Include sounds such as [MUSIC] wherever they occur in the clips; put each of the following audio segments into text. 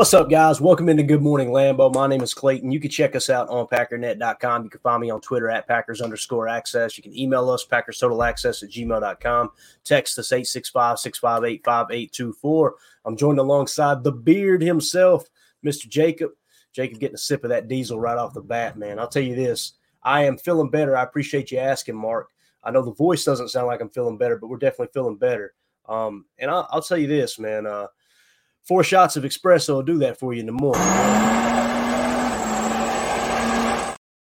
What's up, guys? Welcome into Good Morning Lambeau. My name is Clayton. You can check us out on packernet.com. You can find me on Twitter at Packers underscore access. You can email us, Packers Total Access at gmail.com. Text us 865 658 5824. I'm joined alongside the beard himself, Mr. Jacob. Jacob getting a sip of that diesel right off the bat, man. I'll tell you this I am feeling better. I appreciate you asking, Mark. I know the voice doesn't sound like I'm feeling better, but we're definitely feeling better. Um, and I'll, I'll tell you this, man. Uh, Four shots of espresso will do that for you in the morning.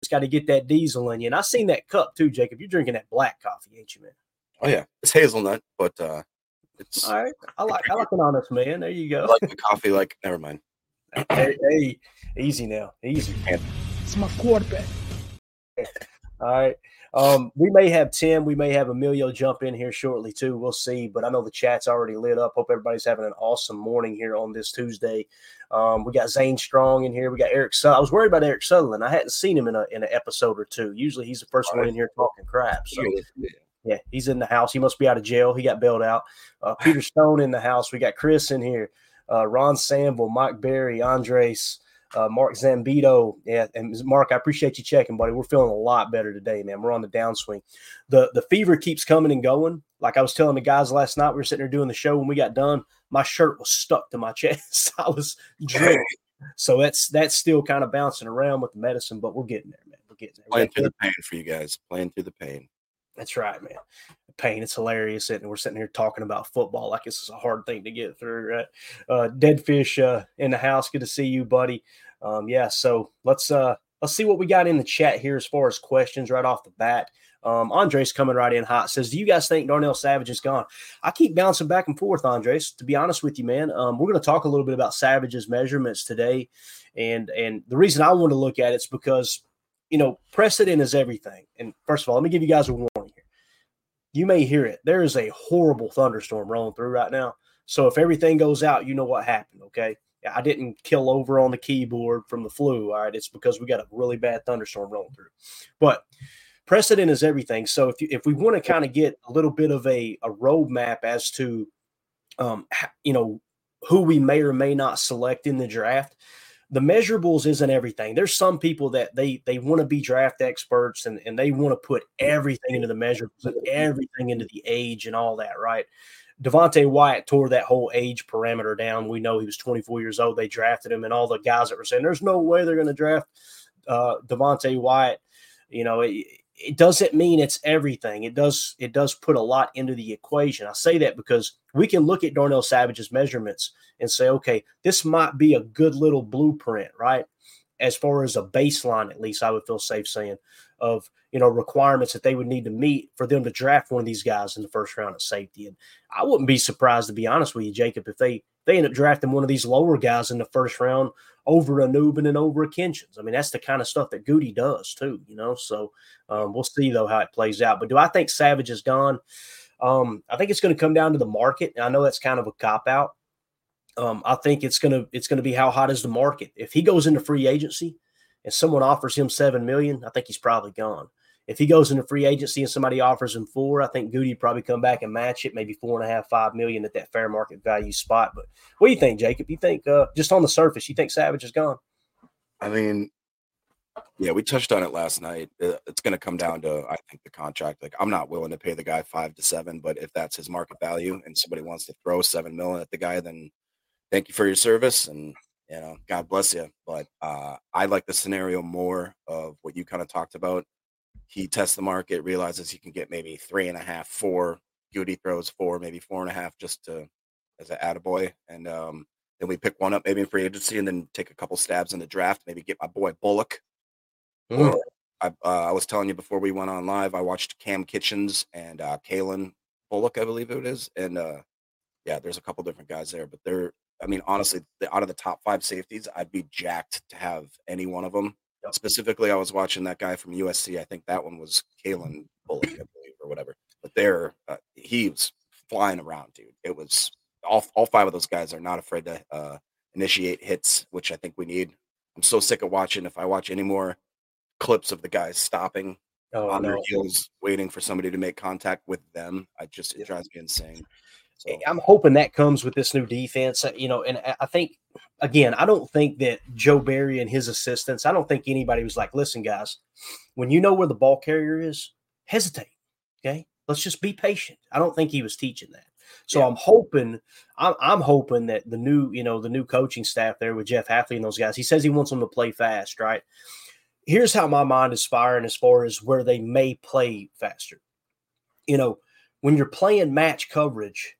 Just got to get that diesel in you. And I seen that cup too, Jacob. You're drinking that black coffee, ain't you, man? Oh yeah, it's hazelnut, but uh, it's All right. I like I like an honest man. There you go. I go. like the coffee. Like never mind. [LAUGHS] hey, hey, easy now. Easy. It's my quarterback. All right. Um, we may have Tim, we may have Emilio jump in here shortly too. We'll see. But I know the chat's already lit up. Hope everybody's having an awesome morning here on this Tuesday. Um, we got Zane Strong in here. We got Eric. I was worried about Eric Sutherland. I hadn't seen him in a in an episode or two. Usually he's the first one in here talking crap. So yeah, he's in the house. He must be out of jail. He got bailed out. Uh, Peter Stone in the house. We got Chris in here. Uh, Ron Samble, Mike Berry, Andres, uh, Mark Zambito. Yeah, and Mark, I appreciate you checking, buddy. We're feeling a lot better today, man. We're on the downswing. The the fever keeps coming and going. Like I was telling the guys last night, we were sitting there doing the show. When we got done, my shirt was stuck to my [LAUGHS] chest. I was dripping. [LAUGHS] So that's that's still kind of bouncing around with the medicine, but we're getting there, man. We're getting there. Playing through the pain for you guys. Playing through the pain. that's right, man. Pain. It's hilarious. And we're sitting here talking about football like this is a hard thing to get through, right? Uh, Dead Fish uh, in the house. Good to see you, buddy. Um, yeah. So let's uh let's see what we got in the chat here as far as questions right off the bat. Um, Andres coming right in hot says, "Do you guys think Darnell Savage is gone?" I keep bouncing back and forth, Andres. To be honest with you, man, um, we're going to talk a little bit about Savage's measurements today, and and the reason I want to look at it's because you know precedent is everything. And first of all, let me give you guys a. You may hear it. There is a horrible thunderstorm rolling through right now. So if everything goes out, you know what happened. Okay. I didn't kill over on the keyboard from the flu. All right. It's because we got a really bad thunderstorm rolling through. But precedent is everything. So if you, if we want to kind of get a little bit of a, a roadmap as to, um, you know, who we may or may not select in the draft, the measurables isn't everything. There's some people that they they want to be draft experts and, and they want to put everything into the measurables and everything into the age and all that, right? Devonte Wyatt tore that whole age parameter down. We know he was 24 years old. They drafted him, and all the guys that were saying there's no way they're going to draft uh, Devonte Wyatt. You know, it doesn't mean it's everything. It does it does put a lot into the equation. I say that because we can look at Darnell Savage's measurements and say, okay, this might be a good little blueprint, right? As far as a baseline, at least I would feel safe saying of you know requirements that they would need to meet for them to draft one of these guys in the first round of safety. And I wouldn't be surprised to be honest with you, Jacob, if they they end up drafting one of these lower guys in the first round over a and over a. I mean, that's the kind of stuff that Gutey does too, you know. So um, we'll see though how it plays out. But do I think Savage is gone? Um, I think it's going to come down to the market. I know that's kind of a cop out. Um, I think it's gonna it's gonna be how hot is the market. If he goes into free agency and someone offers him seven million, I think he's probably gone. If he goes into free agency and somebody offers him four, I think Gutey probably come back and match it, maybe four and a half, five million at that fair market value spot. But what do you think, Jacob? You think uh, just on the surface, you think Savage is gone? I mean, yeah, we touched on it last night. Uh, It's going to come down to, I think, the contract. Like, I'm not willing to pay the guy five to seven, but if that's his market value and somebody wants to throw seven million at the guy, then thank you for your service and you know, God bless you. But uh, I like the scenario more of what you kind of talked about. He tests the market, realizes he can get maybe three and a half, four. Gutey throws four, maybe four and a half, just to as an attaboy. And um, then we pick one up maybe in free agency, and then take a couple stabs in the draft. Maybe get my boy Bullock. Mm. Or I, uh, I was telling you before we went on live, I watched Cam Kinchens and uh, Calen Bullock, I believe it is, and uh, yeah, there's a couple different guys there, but they're. I mean, honestly, the, out of the top five safeties, I'd be jacked to have any one of them. Specifically, I was watching that guy from USC. I think that one was Calen Bullock, I believe, or whatever. But there, uh, he was flying around, dude. It was all. All five of those guys are not afraid to uh, initiate hits, which I think we need. I'm so sick of watching. If I watch any more clips of the guys stopping Oh, on their heels, waiting for somebody to make contact with them, I just it drives me insane. So I'm hoping that comes with this new defense. uh, You know, and I- I think again, I don't think that Joe Barry and his assistants. I don't think anybody was like, "Listen, guys, when you know where the ball carrier is, hesitate. Okay, let's just be patient." I don't think he was teaching that. So I'm hoping, I'm, I'm hoping that the new, you know, the new coaching staff there with Jeff Hafley and those guys. He says he wants them to play fast, right? Here's how my mind is firing as far as where they may play faster. You know, when you're playing match coverage,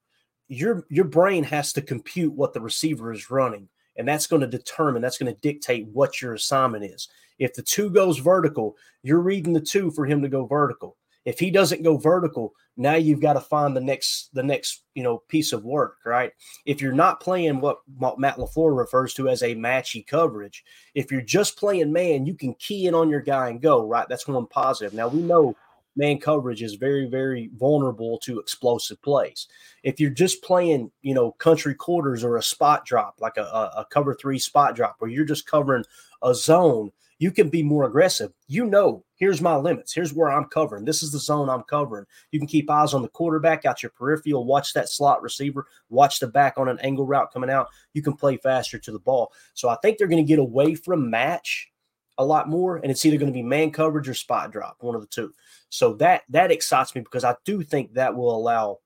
your your brain has to compute what the receiver is running and that's going to determine that's going to dictate what your assignment is. If the two goes vertical you're reading the two for him to go vertical. If he doesn't go vertical now you've got to find the next the next you know piece of work right? If you're not playing what, matt lafleur refers to as a matchy coverage if you're just playing man you can key in on your guy and go right? That's one positive. Now we know man coverage is very very vulnerable to explosive plays if you're just playing, you know, country quarters or a spot drop, like a, a, cover three spot drop, where you're just covering a zone, you can be more aggressive. You know, here's my limits. Here's where I'm covering. This is the zone I'm covering. You can keep eyes on the quarterback out your peripheral, watch that slot receiver, watch the back on an angle route coming out. You can play faster to the ball. So I think they're going to get away from match a lot more, and it's either going to be man coverage or spot drop, one of the two. So that that excites me because I do think that will allow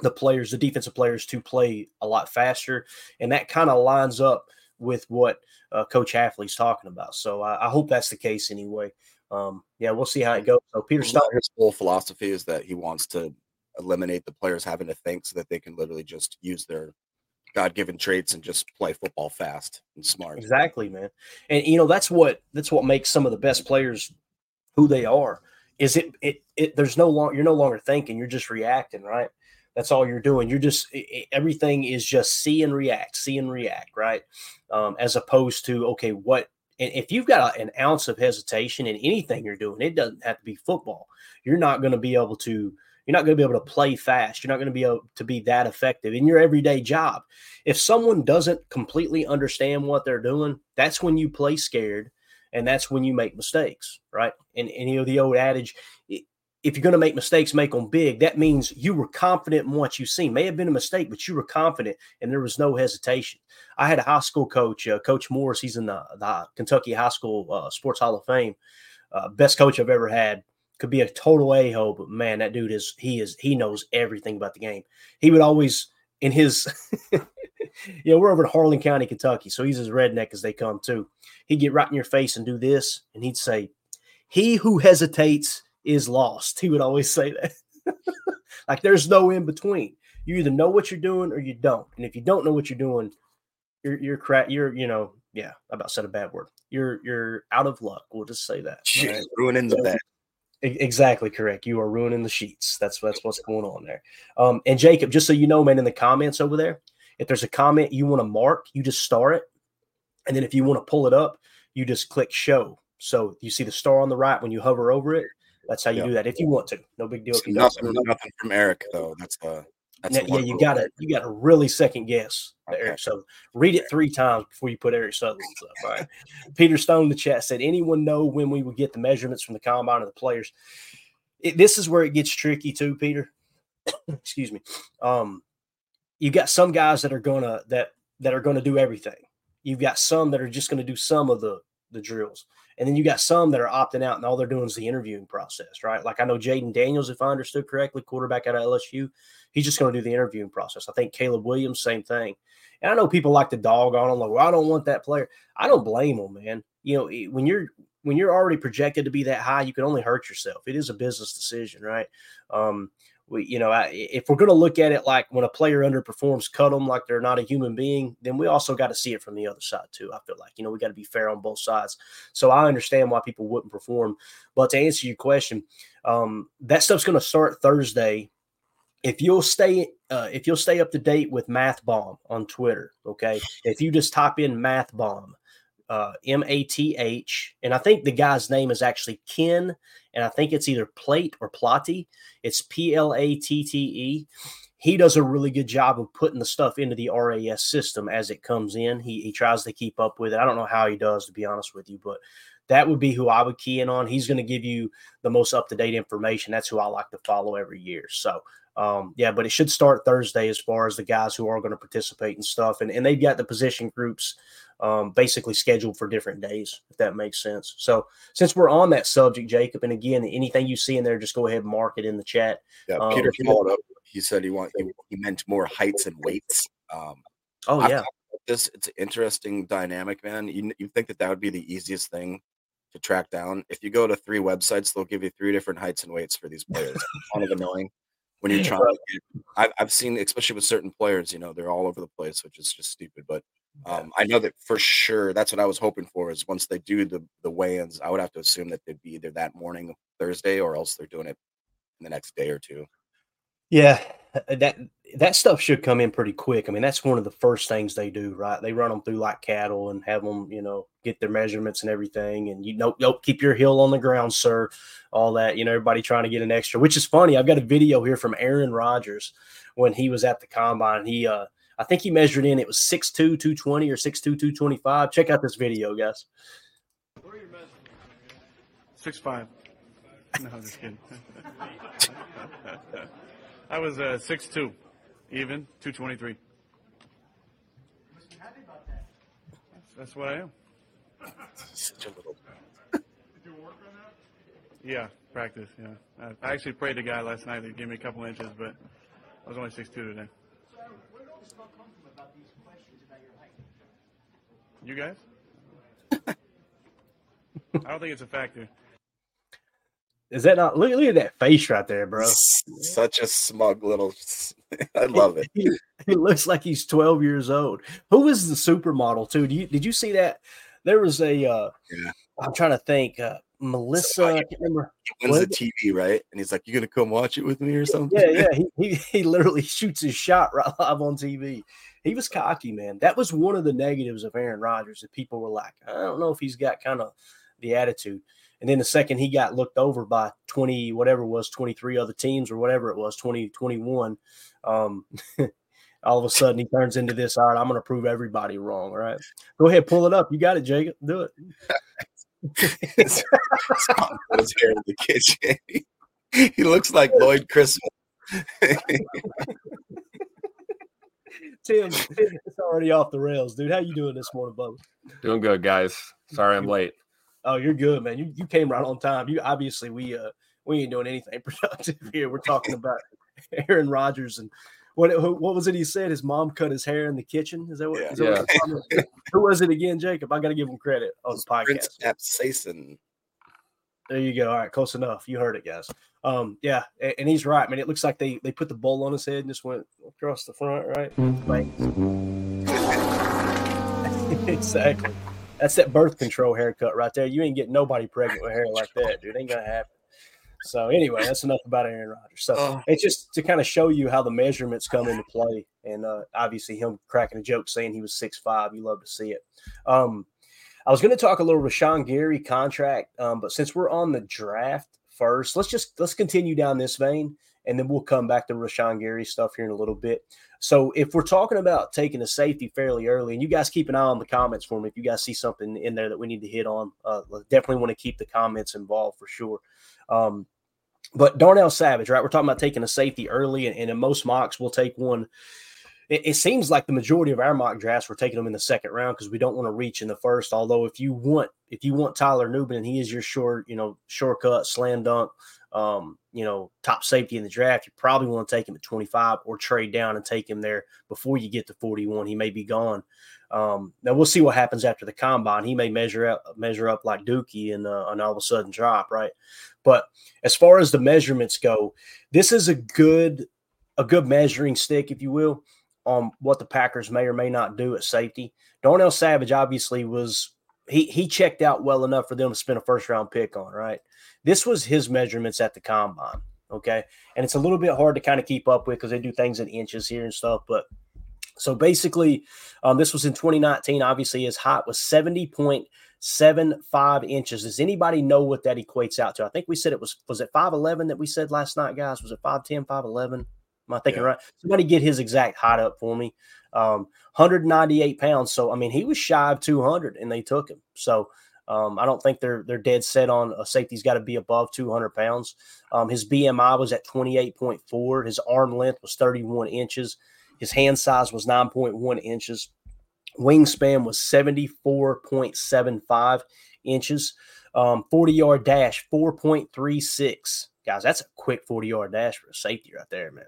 the players, the defensive players, to play a lot faster, and that kind of lines up with what uh, Coach Hafley's talking about. So I, I hope that's the case anyway. Um, yeah, we'll see how it goes. So Peter Stone, his whole philosophy is that he wants to eliminate the players having to think so that they can literally just use their God-given traits and just play football fast and smart. exactly, man, and you know that's what that's what makes some of the best players who they are. Is it it, it there's no long you're no longer thinking, you're just reacting, right? That's all you're doing. You're just i- i- everything is just see and react, see and react, right? Um, as opposed to okay, what? And if you've got a- an ounce of hesitation in anything you're doing, it doesn't have to be football. You're not going to be able to. You're not going to be able to play fast. You're not going to be able to be that effective in your everyday job. If someone doesn't completely understand what they're doing, that's when you play scared, and that's when you make mistakes, right? And and you know the old adage, if you're going to make mistakes, make them big. That means you were confident in what you seen. May have been a mistake, but you were confident, and there was no hesitation. I had a high school coach, uh, Coach Morris. He's in the, the Kentucky High School uh, Sports Hall of Fame. Uh, best coach I've ever had. Could be a total a hole, but man, that dude is he is he knows everything about the game. He would always in his, [LAUGHS] you know, we're over in Harlan County, Kentucky, so he's as redneck as they come too. He'd get right in your face and do this, and he'd say, "He who hesitates is lost." He would always say that. [LAUGHS] like there's no in between. You either know what you're doing or you don't, and if you don't know what you're doing, you're you're crap. You're you know yeah. I about said a bad word. You're you're out of luck. We'll just say that. Jeez, right? ruining the. E- Exactly correct. You are ruining the sheets. That's that's what's going on there. Um, and Jacob, just so you know, man, in the comments over there, If there's a comment you want to mark, you just star it. And then if you want to pull it up, you just click show. So you see the star on the right when you hover over it. That's how you Yeah. do that if you want to. No big deal. So If you don't. nothing, nothing from Eric though. That's the that's Yeah, the yeah, you got to you got to really second guess Okay. Eric Sutherland. Read it three times before you put Eric Sutherland up. All right. Peter Stone in the chat said, "Anyone know when we would get the measurements from the combine of the players?" It, this is where it gets tricky too, Peter. [COUGHS] Excuse me. Um, you got some guys that are gonna that that are gonna do everything. You've got some that are just gonna do some of the the drills. And then you got some that are opting out and all they're doing is the interviewing process, right? Like I know Jayden Daniels, if I understood correctly, quarterback out of LSU, he's just going to do the interviewing process. I think Caleb Williams, same thing. And I know people like to dog on him, like, well, I don't want that player. I don't blame them, man. You know, when you're when you're already projected to be that high, you can only hurt yourself. It is a business decision, right? Um, we, you know, if we're going to look at it like when a player underperforms, cut them like they're not a human being, then we also got to see it from the other side too. I feel like you know we got to be fair on both sides. So I understand why people wouldn't perform, but to answer your question, um, that stuff's going to start Thursday. If you'll stay, uh, if you'll stay up to date with Math Bomb on Twitter, okay. If you just type in Math Bomb, uh, M A T H, and I think the guy's name is actually Ken, and I think it's either Plate or Plotty. It's P L A T T E. He does a really good job of putting the stuff into the RAS system as it comes in. He he tries to keep up with it. I don't know how he does, to be honest with you, but that would be who I would key in on. He's going to give you the most up to date information. That's who I like to follow every year. So, um, yeah, but it should start Thursday as far as the guys who are going to participate and stuff. And, and they've got the position groups um, basically scheduled for different days, if that makes sense. So, since we're on that subject, Jacob, and again, anything you see in there, just go ahead and mark it in the chat. Yeah, Um, Peter followed up. He said he want he, he meant more heights and weights. Um, Oh, I've yeah. this it's an interesting dynamic, man. You you think that that would be the easiest thing to track down? If you go to three websites, they'll give you three different heights and weights for these players. Kind of annoying when you're [LAUGHS] trying. I've I've seen, especially with certain players, you know, they're all over the place, which is just stupid. But um, I know that for sure. That's what I was hoping for. Is once they do the the weigh-ins, I would have to assume that they'd be either that morning, Thursday, or else they're doing it in the next day or two. Yeah, uh, that that stuff should come in pretty quick. I mean, that's one of the first things they do, right? They run them through like cattle and have them, you know, get their measurements and everything. And you know, nope, keep your heel on the ground, sir. All that, you know, everybody trying to get an extra, which is funny. I've got a video here from Aaron Rodgers when he was at the combine. He, uh, I think he measured in. It was 6'2", 220 or 6'2", 225. Check out this video, guys. Six five. No, I'm just kidding. [LAUGHS] I was uh, six two, even two twenty three. That's what I am. Such a little. Did you work on that? Yeah, practice. Yeah, I, I actually prayed to God last night to give me a couple inches, but I was only six two today. You guys? I don't think it's a factor. Is that not look, look at that face right there, bro? [LAUGHS] Such a smug little. [LAUGHS] I love it. He, he looks like he's 12 years old. Who is the supermodel too? Do you did you see that? There was a uh Yeah. I'm trying to think, uh Melissa, I can't remember. He wins the TV, right? And he's like, "You gonna come watch it with me or something?" Yeah, yeah. [LAUGHS] He, he he literally shoots his shot [LAUGHS] right live on TV. He was cocky, man. That was one of the negatives of Aaron Rodgers that people were like, I don't know if he's got kind of the attitude. And then the second he got looked over by 20, whatever it was, 23 other teams or whatever it was, 20, 21, um, [LAUGHS] all of a sudden he turns into this. All right, I'm going to prove everybody wrong. All right. Go ahead, pull it up. You got it, Jacob. Do it. Scott put his hair in the kitchen. he looks like Lloyd Christmas. Tim, it's already off the rails, dude. How you doing this morning, Bubba? Doing good, guys. Sorry I'm late. Oh, you're good, man. You you came right on time. You obviously we uh we ain't doing anything [LAUGHS] productive here. We're talking about Aaron Rodgers and what what was it he said? His mom cut his hair in the kitchen. Is that what? is that what the comment was? who was it again, Jacob? I got to give him credit on the podcast. Prince Capsaicin. There you go. All right, close enough. You heard it, guys. Um, yeah, a- and he's right, man. It looks like they they put the bowl on his head and just went across the front, right? Like, [LAUGHS] exactly. That's that birth control haircut right there. You ain't getting nobody pregnant with hair like that, dude. Ain't gonna happen. So anyway, that's enough about Aaron Rodgers. So Oh. it's just to kind of show you how the measurements come into play And uh, obviously, him cracking a joke saying he was six five. You love to see it. Um, I was going to talk a little Rashan Gary contract, um, but since we're on the draft first, let's just let's continue down this vein, and then we'll come back to Rashan Gary stuff here in a little bit. So if we're talking about taking a safety fairly early, and you guys keep an eye on the comments for me, if you guys see something in there that we need to hit on, uh, definitely want to keep the comments involved for sure. Um, but Darnell Savage, right? We're talking about taking a safety early, and, and in most mocks, we'll take one. It, it, seems like the majority of our mock drafts we're taking them in the second round because we don't want to reach in the first. Although if you want, if you want Tyler Nubin, and he is your short, you know, shortcut slam dunk, um, you know, top safety in the draft, you probably want to take him at 25 or trade down and take him there before you get to 41. He may be gone. Um, now we'll see what happens after the combine. He may measure up, measure up like Dookie and, uh, and all of a sudden drop, right? But as far as the measurements go, this is a good a good measuring stick, if you will, on what the Packers may or may not do at safety. Darnell Savage obviously was he he checked out well enough for them to spend a first round pick on, right? This was his measurements at the combine. Okay. And it's a little bit hard to kind of keep up with because they do things in inches here and stuff. But so basically, um, this was in 2019. Obviously, his height was 70 point seven five inches. Does anybody know what that equates out to? I think we said it was was it five eleven that we said last night, guys? Was it 5'10, 5'11? Am I thinking yeah. right? Somebody get his exact height up for me. Um, 198 pounds. So I mean, he was shy of 200, and they took him. So um, I don't think they're they're dead set on a safety's got to be above 200 pounds. Um, his BMI was at 28.4. His arm length was 31 inches. His hand size was 9.1 inches. Wingspan was 74.75 inches. Um, 40 yard dash, 4.36. Guys, that's a quick 40 yard dash for a safety right there, man.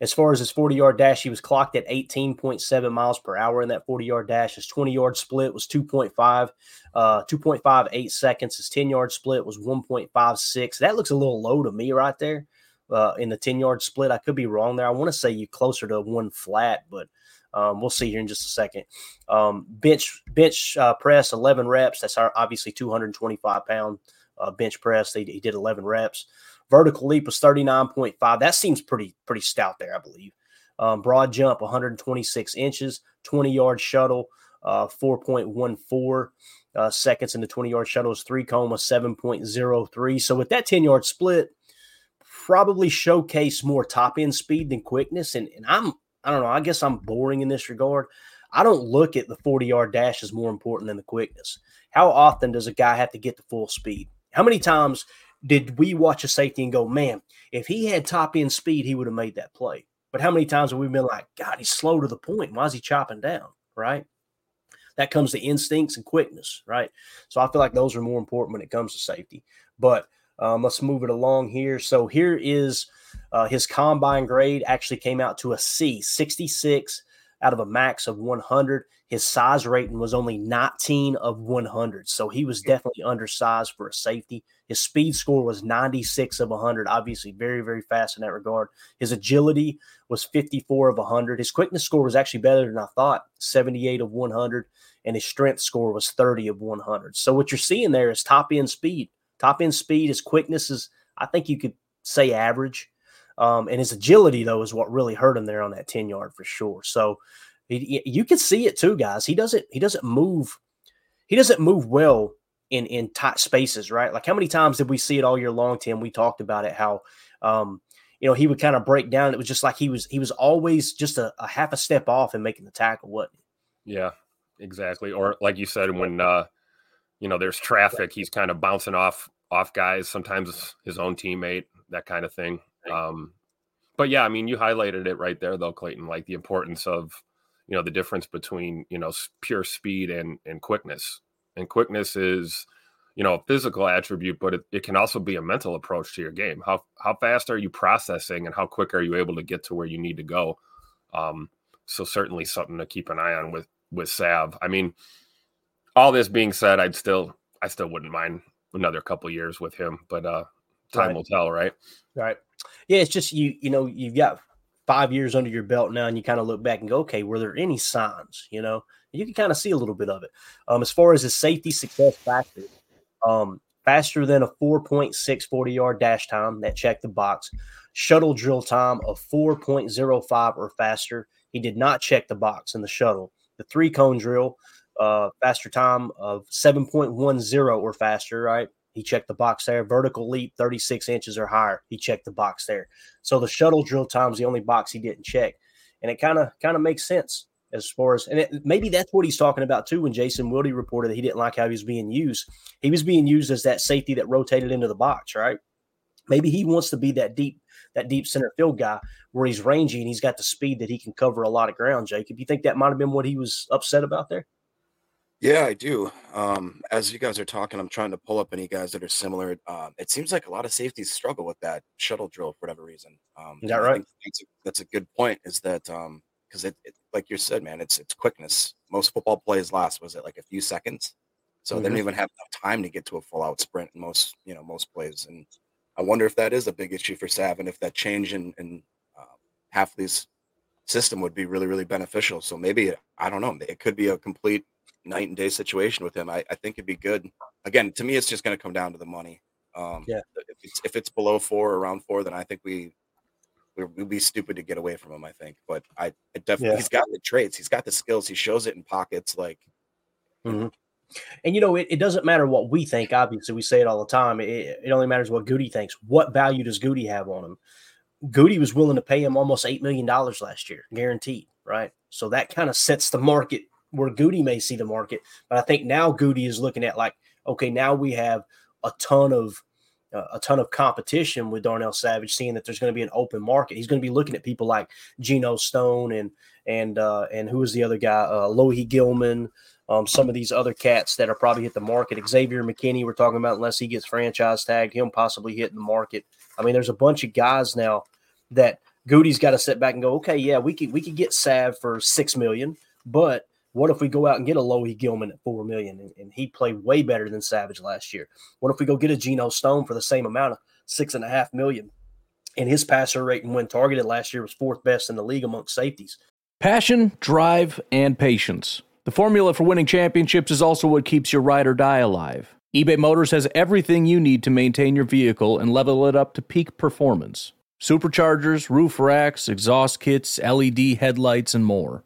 As far as his 40 yard dash, he was clocked at 18.7 miles per hour in that 40 yard dash. His 20 yard split was 2.5, uh, 2.58 seconds. His 10 yard split was 1.56. That looks a little low to me right there uh, in the 10 yard split. I could be wrong there. I want to say you closer to one flat, but um, we'll see here in just a second. Um, bench bench uh, press, 11 reps. That's obviously 225 pound uh, bench press. He, he, did 11 reps. Vertical leap was 39.5. That seems pretty pretty stout there, I believe. Um, broad jump, 126 inches. 20 yard shuttle, uh, 4.14 uh, seconds. in the 20 yard shuttle is 3 coma 7.03. So with that 10 yard split, probably showcase more top end speed than quickness. And, and I'm I don't know. I guess I'm boring in this regard. I don't look at the 40 yard dash as more important than the quickness. How often does a guy have to get to full speed? How many times did we watch a safety and go, man, if he had top end speed, he would have made that play? But how many times have we been like, God, he's slow to the point. Why is he chopping down? Right. That comes to instincts and quickness. Right. So I feel like those are more important when it comes to safety. But um, let's move it along here. So here is uh, his combine grade actually came out to a C, 66 out of a max of 100. His size rating was only 19 of 100. So he was definitely undersized for a safety. His speed score was 96 of 100. Obviously, very, very fast in that regard. His agility was 54 of 100. His quickness score was actually better than I thought, 78 of 100. And his strength score was 30 of 100. So what you're seeing there is top end speed. Top end speed, his quickness is, I think you could say average. Um, and his agility, though, is what really hurt him there on that 10 yard for sure. So he, you can see it too, guys. He doesn't he doesn't move he doesn't move well in in tight spaces, right? Like how many times did we see it all year long, Tim? We talked about it, how um, you know, he would kind of break down. It was just like he was he was always just a, a half a step off and making the tackle, what Yeah, exactly. Or like you said, when uh you know there's traffic, he's kind of bouncing off off guys, sometimes his own teammate, that kind of thing. Um, but yeah, I mean, you highlighted it right there, though, Clayton. Like the importance of you know the difference between you know pure speed and and quickness. And quickness is you know a physical attribute, but it, it can also be a mental approach to your game. How how fast are you processing, and how quick are you able to get to where you need to go? Um, so certainly something to keep an eye on with with Sav. I mean, all this being said, I'd still I still wouldn't mind another couple years with him, but uh time right. will tell, right? Right. Yeah, it's just you. You know, you've got five years under your belt now, and you kind of look back and go, okay, were there any signs? You know, you can kind of see a little bit of it. Um, as far as his safety success factor, um, faster than a 4.6 40 yard dash time. That checked the box. Shuttle drill time of 4.05 or faster. He did not check the box in the shuttle. The three cone drill, uh, faster time of 7.10 or faster, right? He checked the box there. Vertical leap, 36 inches or higher. He checked the box there. So the shuttle drill time is the only box he didn't check. And it kind of kind of makes sense as far as and it, maybe that's what he's talking about too when Jason Wilde reported that he didn't like how he was being used. He was being used as that safety that rotated into the box, right? Maybe he wants to be that deep that deep center field guy where he's rangy and he's got the speed that he can cover a lot of ground. Jacob, you think that might have been what he was upset about there? Yeah, I do. Um, as you guys are talking, I'm trying to pull up any guys that are similar. Um, it seems like a lot of safeties struggle with that shuttle drill for whatever reason. Um, is that right? That's a, that's a, good point. Is that um, because it, it, like you said, man, it's it's quickness. Most football plays last was it like a few seconds, so mm-hmm. they don't even have enough time to get to a full out sprint in most you know most plays. And I wonder if that is a big issue for Sav, and if that change in, in uh, Hafley's system would be really really beneficial. So maybe I don't know. It could be a complete night and day situation with him. I, I think it'd be good. Again, to me, it's just going to come down to the money. Um, yeah. If it's, if it's below four or around four, then I think we we'd be stupid to get away from him. I think, but I definitely yeah. he's got the traits, he's got the skills, he shows it in pockets. Like, mm-hmm. and you know, it, it, doesn't matter what we think. Obviously, we say it all the time. It, it only matters what Gutey thinks. What value does Gutey have on him? Gutey was willing to pay him almost eight million dollars last year, guaranteed. Right, so that kind of sets the market where Gutey may see the market. But I think now Gutey is looking at like, okay, now we have a ton of uh, a ton of competition with Darnell Savage, seeing that there's going to be an open market. He's going to be looking at people like Geno Stone and and uh, and who is the other guy, uh, Lohi Gilman, um, some of these other cats that are probably hit the market. Xavier McKinney, we're talking about, unless he gets franchise tagged, him possibly hitting the market. I mean, there's a bunch of guys now that Gutey's got to sit back and go, okay, yeah, we could we could get Sav for six million, but what if we go out and get a Lohi Gilman at four million and, and he played way better than Savage last year? What if we go get a Geno Stone for the same amount of six and a half million? And his passer rating when targeted last year was fourth best in the league amongst safeties. Passion, drive, and patience. The formula for winning championships is also what keeps your ride or die alive. eBay Motors has everything you need to maintain your vehicle and level it up to peak performance superchargers, roof racks, exhaust kits, LED headlights, and more.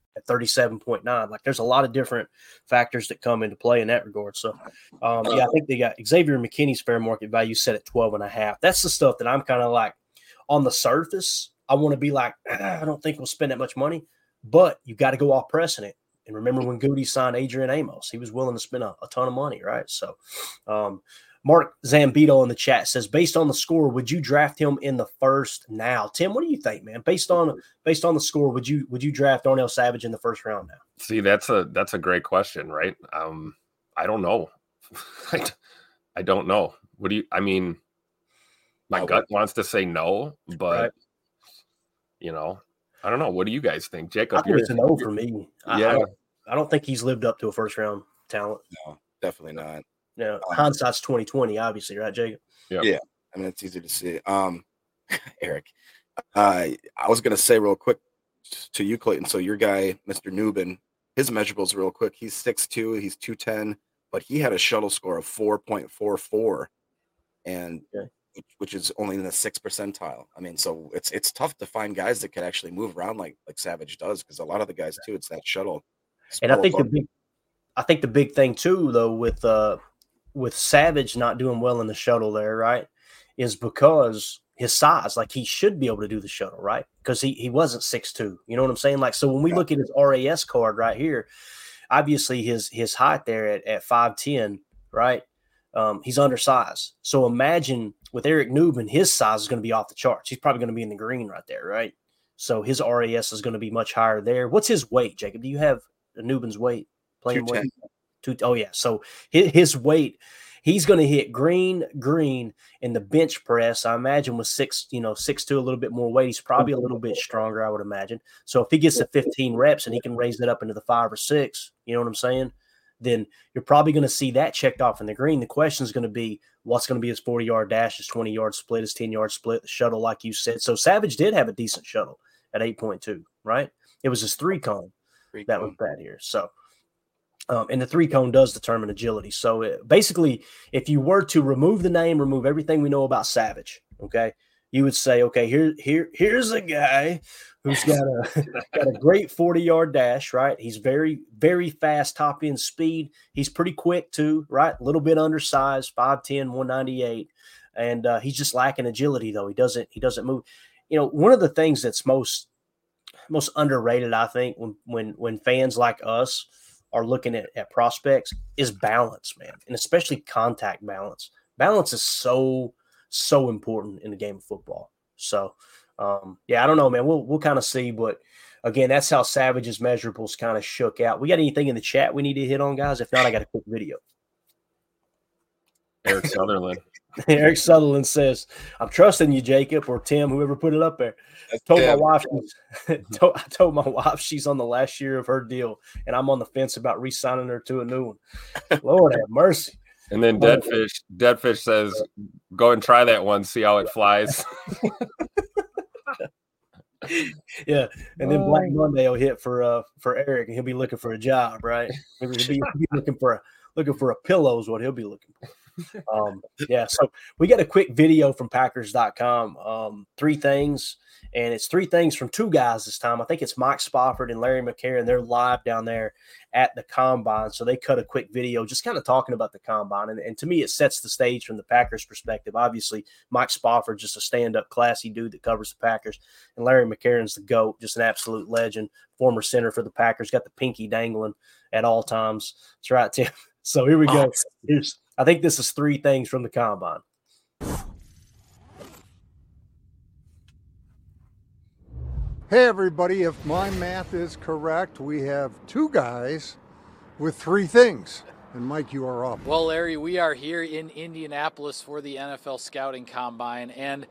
at 37.9. Like there's a lot of different factors that come into play in that regard. So, um, yeah, I think they got Xavier McKinney's fair market value set at 12 and a half. That's the stuff that I'm kind of like on the surface. I want to be like, ah, I don't think we'll spend that much money, but you got to go off precedent. And remember when Gutey signed Adrian Amos, he was willing to spend a, a ton of money, right? So, um, Mark Zambito in the chat says, based on the score, would you draft him in the first now? Tim, what do you think, man? Based on based on the score, would you would you draft Darnell Savage in the first round now? See, that's a that's a great question, right? Um, I don't know. [LAUGHS] I, I don't know. What do you? I mean, my gut wants to say no, but Right. you know, I don't know. What do you guys think, Jacob? I think it's a no for me. I, Yeah. I, don't, I don't think he's lived up to a first round talent. No, definitely not. Yeah, hindsight's twenty twenty, obviously, right, Jacob? Yeah. yeah. I mean, it's easy to see. Um, [LAUGHS] Eric, uh, I was gonna say real quick to you, Clayton. So your guy, Mr. Nubin, his measurables real quick. He's six two, he's two ten, but he had a shuttle score of four point four four, and which- which is only in the six percentile. I mean, so it's it's tough to find guys that can actually move around like like Savage does because a lot of the guys too, it's that shuttle. And I spell think the big, I think the big thing too, though, with uh, with Savage not doing well in the shuttle there, right, is because his size. Like he should be able to do the shuttle, right? Because he he wasn't six two. You know what I'm saying? Like so, when we look at his RAS card right here, obviously his his height there at at five ten, right? Um, he's undersized. So imagine with Eric Newman, his size is going to be off the charts. He's probably going to be in the green right there, right? So his RAS is going to be much higher there. What's his weight, Jacob? Do you have Newman's weight? Playing weight? 210. Two, oh yeah. So his, his weight, he's going to hit green, green in the bench press. I imagine with six, you know, six two, a little bit more weight. He's probably a little bit [LAUGHS] stronger, I would imagine. So if he gets to 15 reps and he can raise it up into the five or six, you know what I'm saying? Then you're probably going to see that checked off in the green. The question is going to be what's going to be his 40 yard dash, his 20 yard split, his 10 yard split, the shuttle, like you said. So Savage did have a decent shuttle at 8.2, right? It was his three cone that was bad here. So, um, and the three cone does determine agility. So it, basically, if you were to remove the name, remove everything we know about Savage, okay, you would say, okay, here, here, here's a guy who's got a [LAUGHS] got a great 40 yard dash, right? He's very, very fast top end speed. He's pretty quick too, right? A little bit undersized, 5'10, 198. And uh, he's just lacking agility though. He doesn't, he doesn't move. You know, one of the things that's most most underrated, I think, when when when fans like us are looking at, at prospects is balance, man, and especially contact balance. Balance is so so important in the game of football. So, um, yeah, I don't know, man. We'll we'll kind of see, but again, that's how Savage's measurables kind of shook out. We got anything in the chat we need to hit on, guys? If not, I got a quick video. Eric Sutherland. [LAUGHS] Eric Sutherland says, "I'm trusting you, Jacob or Tim, whoever put it up there." I told my wife, she's- [LAUGHS] told, I told my wife she's on the last year of her deal, and I'm on the fence about re-signing her to a new one. [LAUGHS] Lord have mercy. And then Deadfish, Deadfish says, "Go and try that one, see how it flies." Yeah, and then Black Monday will hit for uh for Eric, and he'll be looking for a job, right? He'll be, he'll be looking for a looking for a pillow is what he'll be looking for. Um, yeah, so we got a quick video from Packers.com. Um, three things, and it's three things from two guys this time. I think it's Mike Spofford and Larry McCarren. They're live down there at the combine, so they cut a quick video just kind of talking about the combine. And, and to me, it sets the stage from the Packers' perspective. Obviously, Mike Spofford just a stand-up, classy dude that covers the Packers, and Larry McCarren's the goat, just an absolute legend, former center for the Packers, got the pinky dangling at all times. That's right, Tim. [LAUGHS] So here we go. Here's, I think this is three things from the combine. Hey, everybody, if my math is correct, we have two guys with three things. And Mike, you are up. Well, Larry, we are here in Indianapolis for the NFL Scouting Combine. And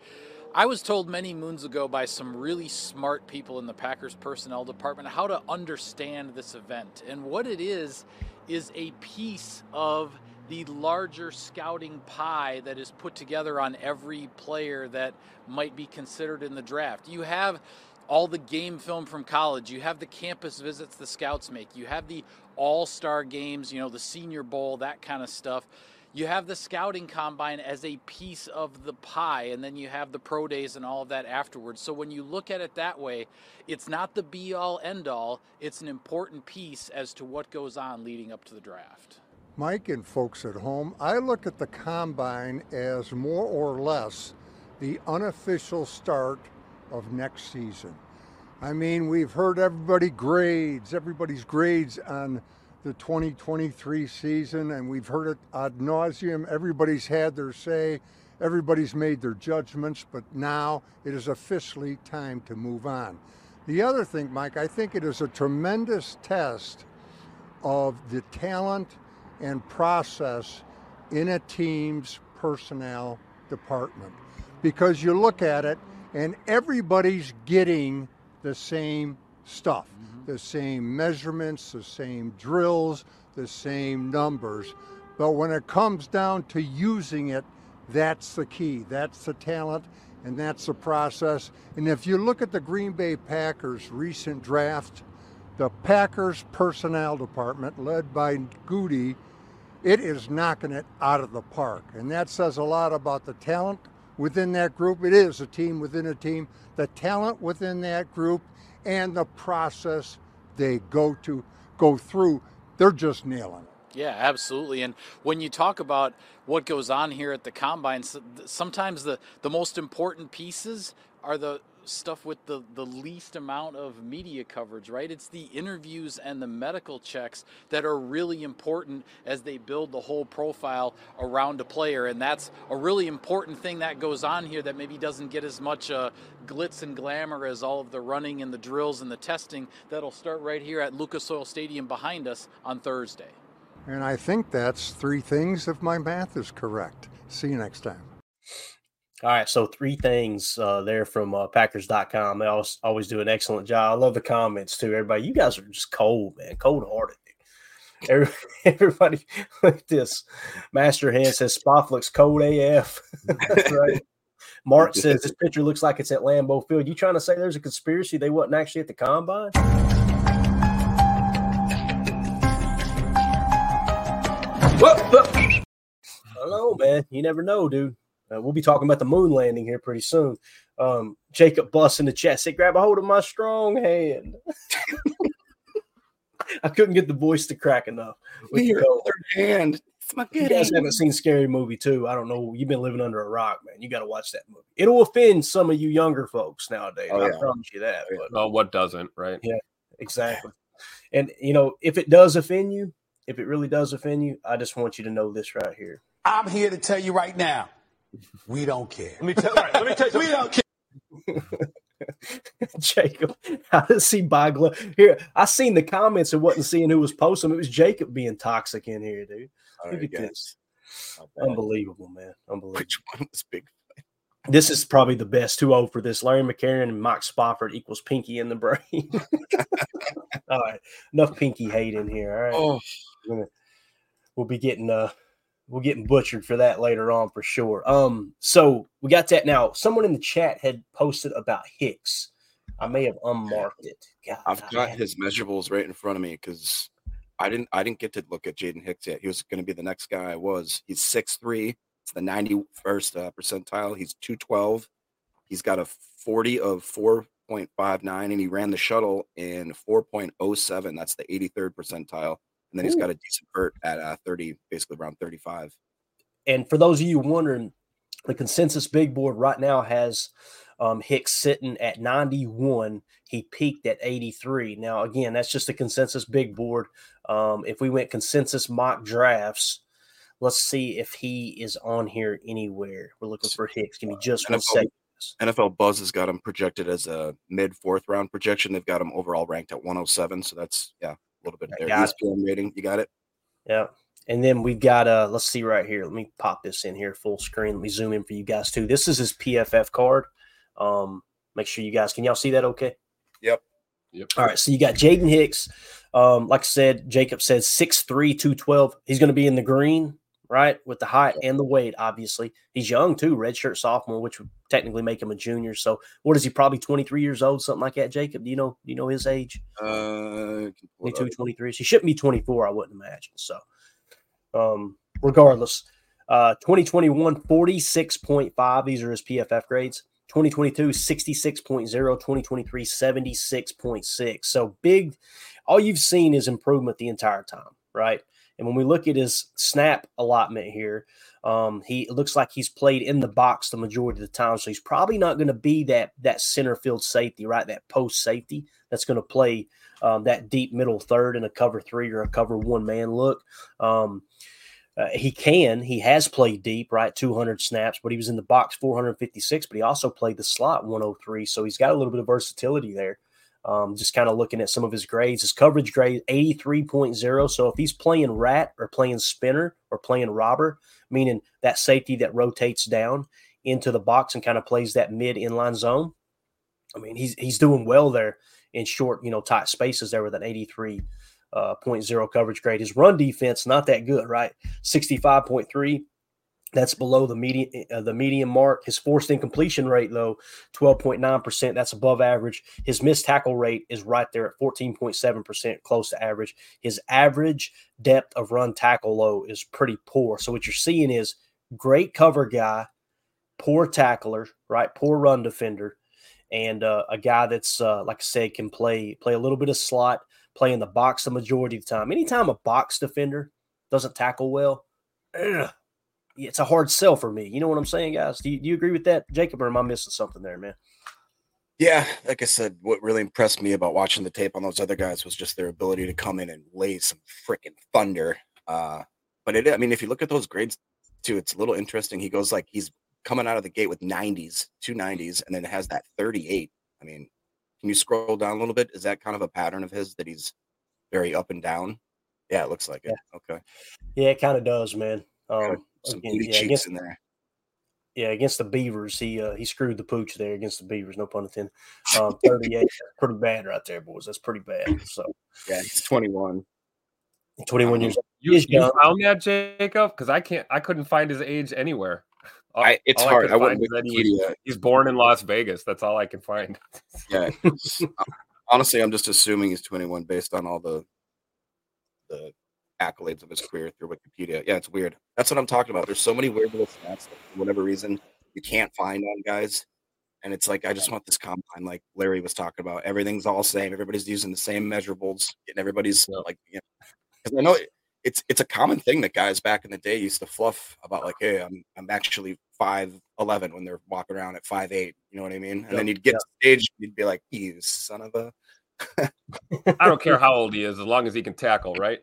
I was told many moons ago by some really smart people in the Packers personnel department how to understand this event. And what it is, is a piece of the larger scouting pie that is put together on every player that might be considered in the draft. You have all the game film from college. You have the campus visits the scouts make. You have the all star games, you know, the Senior Bowl, that kind of stuff. You have the scouting combine as a piece of the pie, and then you have the pro days and all of that afterwards. So when you look at it that way, it's not the be all end all, it's an important piece as to what goes on leading up to the draft. Mike and folks at home, I look at the combine as more or less the unofficial start of next season. I mean, we've heard everybody grades, everybody's grades on the 2023 season, and we've heard it ad nauseum. Everybody's had their say, everybody's made their judgments, but now it is officially time to move on. The other thing, Mike, I think it is a tremendous test of the talent and process in a team's personnel department because you look at it and everybody's getting the same stuff mm-hmm. the same measurements, the same drills, the same numbers. But when it comes down to using it, that's the key. That's the talent and that's the process. And if you look at the Green Bay Packers recent draft, the Packers personnel department, led by Gutey, it is knocking it out of the park. And that says a lot about the talent within that group. It is a team within a team. The talent within that group and the process they go to go through, they're just nailing it. Yeah, absolutely. And when you talk about what goes on here at the combine, sometimes the, the most important pieces are the stuff with the, the least amount of media coverage, right? It's the interviews and the medical checks that are really important as they build the whole profile around a player. And that's a really important thing that goes on here that maybe doesn't get as much uh, glitz and glamour as all of the running and the drills and the testing that'll start right here at Lucas Oil Stadium behind us on Thursday. And I think that's three things if my math is correct. See you next time. All right, so three things uh, there from uh, Packers.com. They always, always do an excellent job. I love the comments too. Everybody, you guys are just cold, man, cold hearted. [LAUGHS] Everybody, everybody, look at this. Master Hand says Spoff looks cold AF. That's right. Mark says this picture looks like it's at Lambeau Field. You trying to say there's a conspiracy they wasn't actually at the combine? Don't know, man. You never know, dude. Uh, we'll be talking about the moon landing here pretty soon. Um, Jacob Bus in the chat said, "Grab a hold of my strong hand." [LAUGHS] I couldn't get the voice to crack enough. With your other hand. It's my good you guys haven't seen Scary Movie too. I don't know. You've been living under a rock, man. You got to watch that movie. It'll offend some of you younger folks nowadays. Oh, I promise you that. But Oh, what doesn't, right? yeah, exactly. And you know, if it does offend you, if it really does offend you, I just want you to know this right here. I'm here to tell you right now, we don't care. Let me tell, right, let me tell you, [LAUGHS] we don't care. [LAUGHS] Jacob, how does he buy glove? Here, I seen the comments and wasn't seeing who was posting. It was Jacob being toxic in here, dude. All Look right, at this. Unbelievable, man. Unbelievable. Which one was big? This is probably the best 2 0 for this. Larry McCarren and Mike Spofford equals Pinky in the brain. [LAUGHS] all right. Enough Pinky hate in here. All right. Oh. We're gonna- we'll be getting uh we're getting butchered for that later on for sure. Um, so we got that now. Someone in the chat had posted about Hicks. I may have unmarked it. God, I've got his measurables right in front of me because I didn't I didn't get to look at Jaden Hicks yet. He was going to be the next guy I was. He's 6'3. It's the 91st uh, percentile. He's 212. He's got a 40 of 4.59 and he ran the shuttle in 4.07. That's the 83rd percentile. And then he's got a decent vert at uh, 30, basically around 35. And for those of you wondering, the consensus big board right now has um, Hicks sitting at 91. He peaked at 83. Now, again, that's just a consensus big board. Um, if we went consensus mock drafts, let's see if he is on here anywhere. We're looking for Hicks. Give me just one NFL, second. NFL Buzz has got him projected as a mid fourth round projection. They've got him overall ranked at 107. So that's, yeah, a little bit there. got it. Rating. You got it? Yeah. And then we've got uh let's see right here. Let me pop this in here full screen. Let me zoom in for you guys too. This is his PFF card. Um, make sure you guys can y'all see that okay? Yep. Yep. All right. So you got Jaden Hicks. Um, like I said, Jacob said 6'3, 212. He's going to be in the green, right? With the height and the weight, obviously. He's young too, redshirt sophomore, which would technically make him a junior. So what is he? Probably 23 years old, something like that, Jacob. Do you know do you know his age? Uh, can 22, 23. He shouldn't be 24, I wouldn't imagine. So, um, regardless, uh, 2021, 46.5. These are his PFF grades. 2022, 66.0. 2023, 76.6. So big. All you've seen is improvement the entire time, right? And when we look at his snap allotment here, um, he looks like he's played in the box the majority of the time. So he's probably not going to be that that center field safety, right? That post safety that's going to play um, that deep middle third in a cover three or a cover one man look. Um, uh, he can. He has played deep, right? 200 snaps, but he was in the box 456, but he also played the slot 103. So he's got a little bit of versatility there. Um, just kind of looking at some of his grades. His coverage grade 83.0. So if he's playing rat or playing spinner or playing robber, meaning that safety that rotates down into the box and kind of plays that mid inline zone, I mean, he's he's doing well there in short, you know, tight spaces there with an 83 uh, coverage grade. His run defense not that good, right? 65.3. That's below the median uh, the median mark. His forced incompletion rate though, 12.9%. That's above average. His missed tackle rate is right there at 14.7%, close to average. His average depth of run tackle low is pretty poor. So what you're seeing is great cover guy, poor tackler, right? Poor run defender, and uh, a guy that's uh, like I said can play play a little bit of slot, play in the box the majority of the time. Anytime a box defender doesn't tackle well, ugh, it's a hard sell for me. You know what I'm saying, guys? Do you, do you agree with that, Jacob, or am I missing something there, man? Yeah, like I said, what really impressed me about watching the tape on those other guys was just their ability to come in and lay some freaking thunder. Uh, but it, I mean, if you look at those grades too, it's a little interesting. He goes like he's coming out of the gate with 90s, two 90s, and then it has that 38. I mean, can you scroll down a little bit? Is that kind of a pattern of his that he's very up and down? Yeah, it looks like it. Okay. Yeah, it kind of does, man. Um, Some again, booty yeah, cheeks against, in there. yeah, against the Beavers, he uh, he screwed the pooch there against the Beavers. No pun intended. Um, 38, pretty bad right there, boys. That's pretty bad. So Yeah, he's 21. 21 years old. You, He you found that, Jacob? Because I can't. I couldn't find his age anywhere. All- I- it's hard. could I wouldn't find is he was- he's born in Las Vegas. That's all I can find. Yeah. [LAUGHS] honestly, I'm just assuming he's 21 based on all the the accolades of his career through Wikipedia. Yeah, it's weird. That's what I'm talking about. There's so many weird little stats that for whatever reason you can't find on guys. And it's like I just want this combine, like Larry was talking about. Everything's all same. Everybody's using the same measurables, and everybody's like, you know, because I know it, it's it's a common thing that guys back in the day used to fluff about, like, hey, I'm I'm actually five eleven when they're walking around at five eight. You know what I mean? And then you'd get to stage, you'd be like, you son of a. [LAUGHS] I don't care how old he is, as long as he can tackle, right?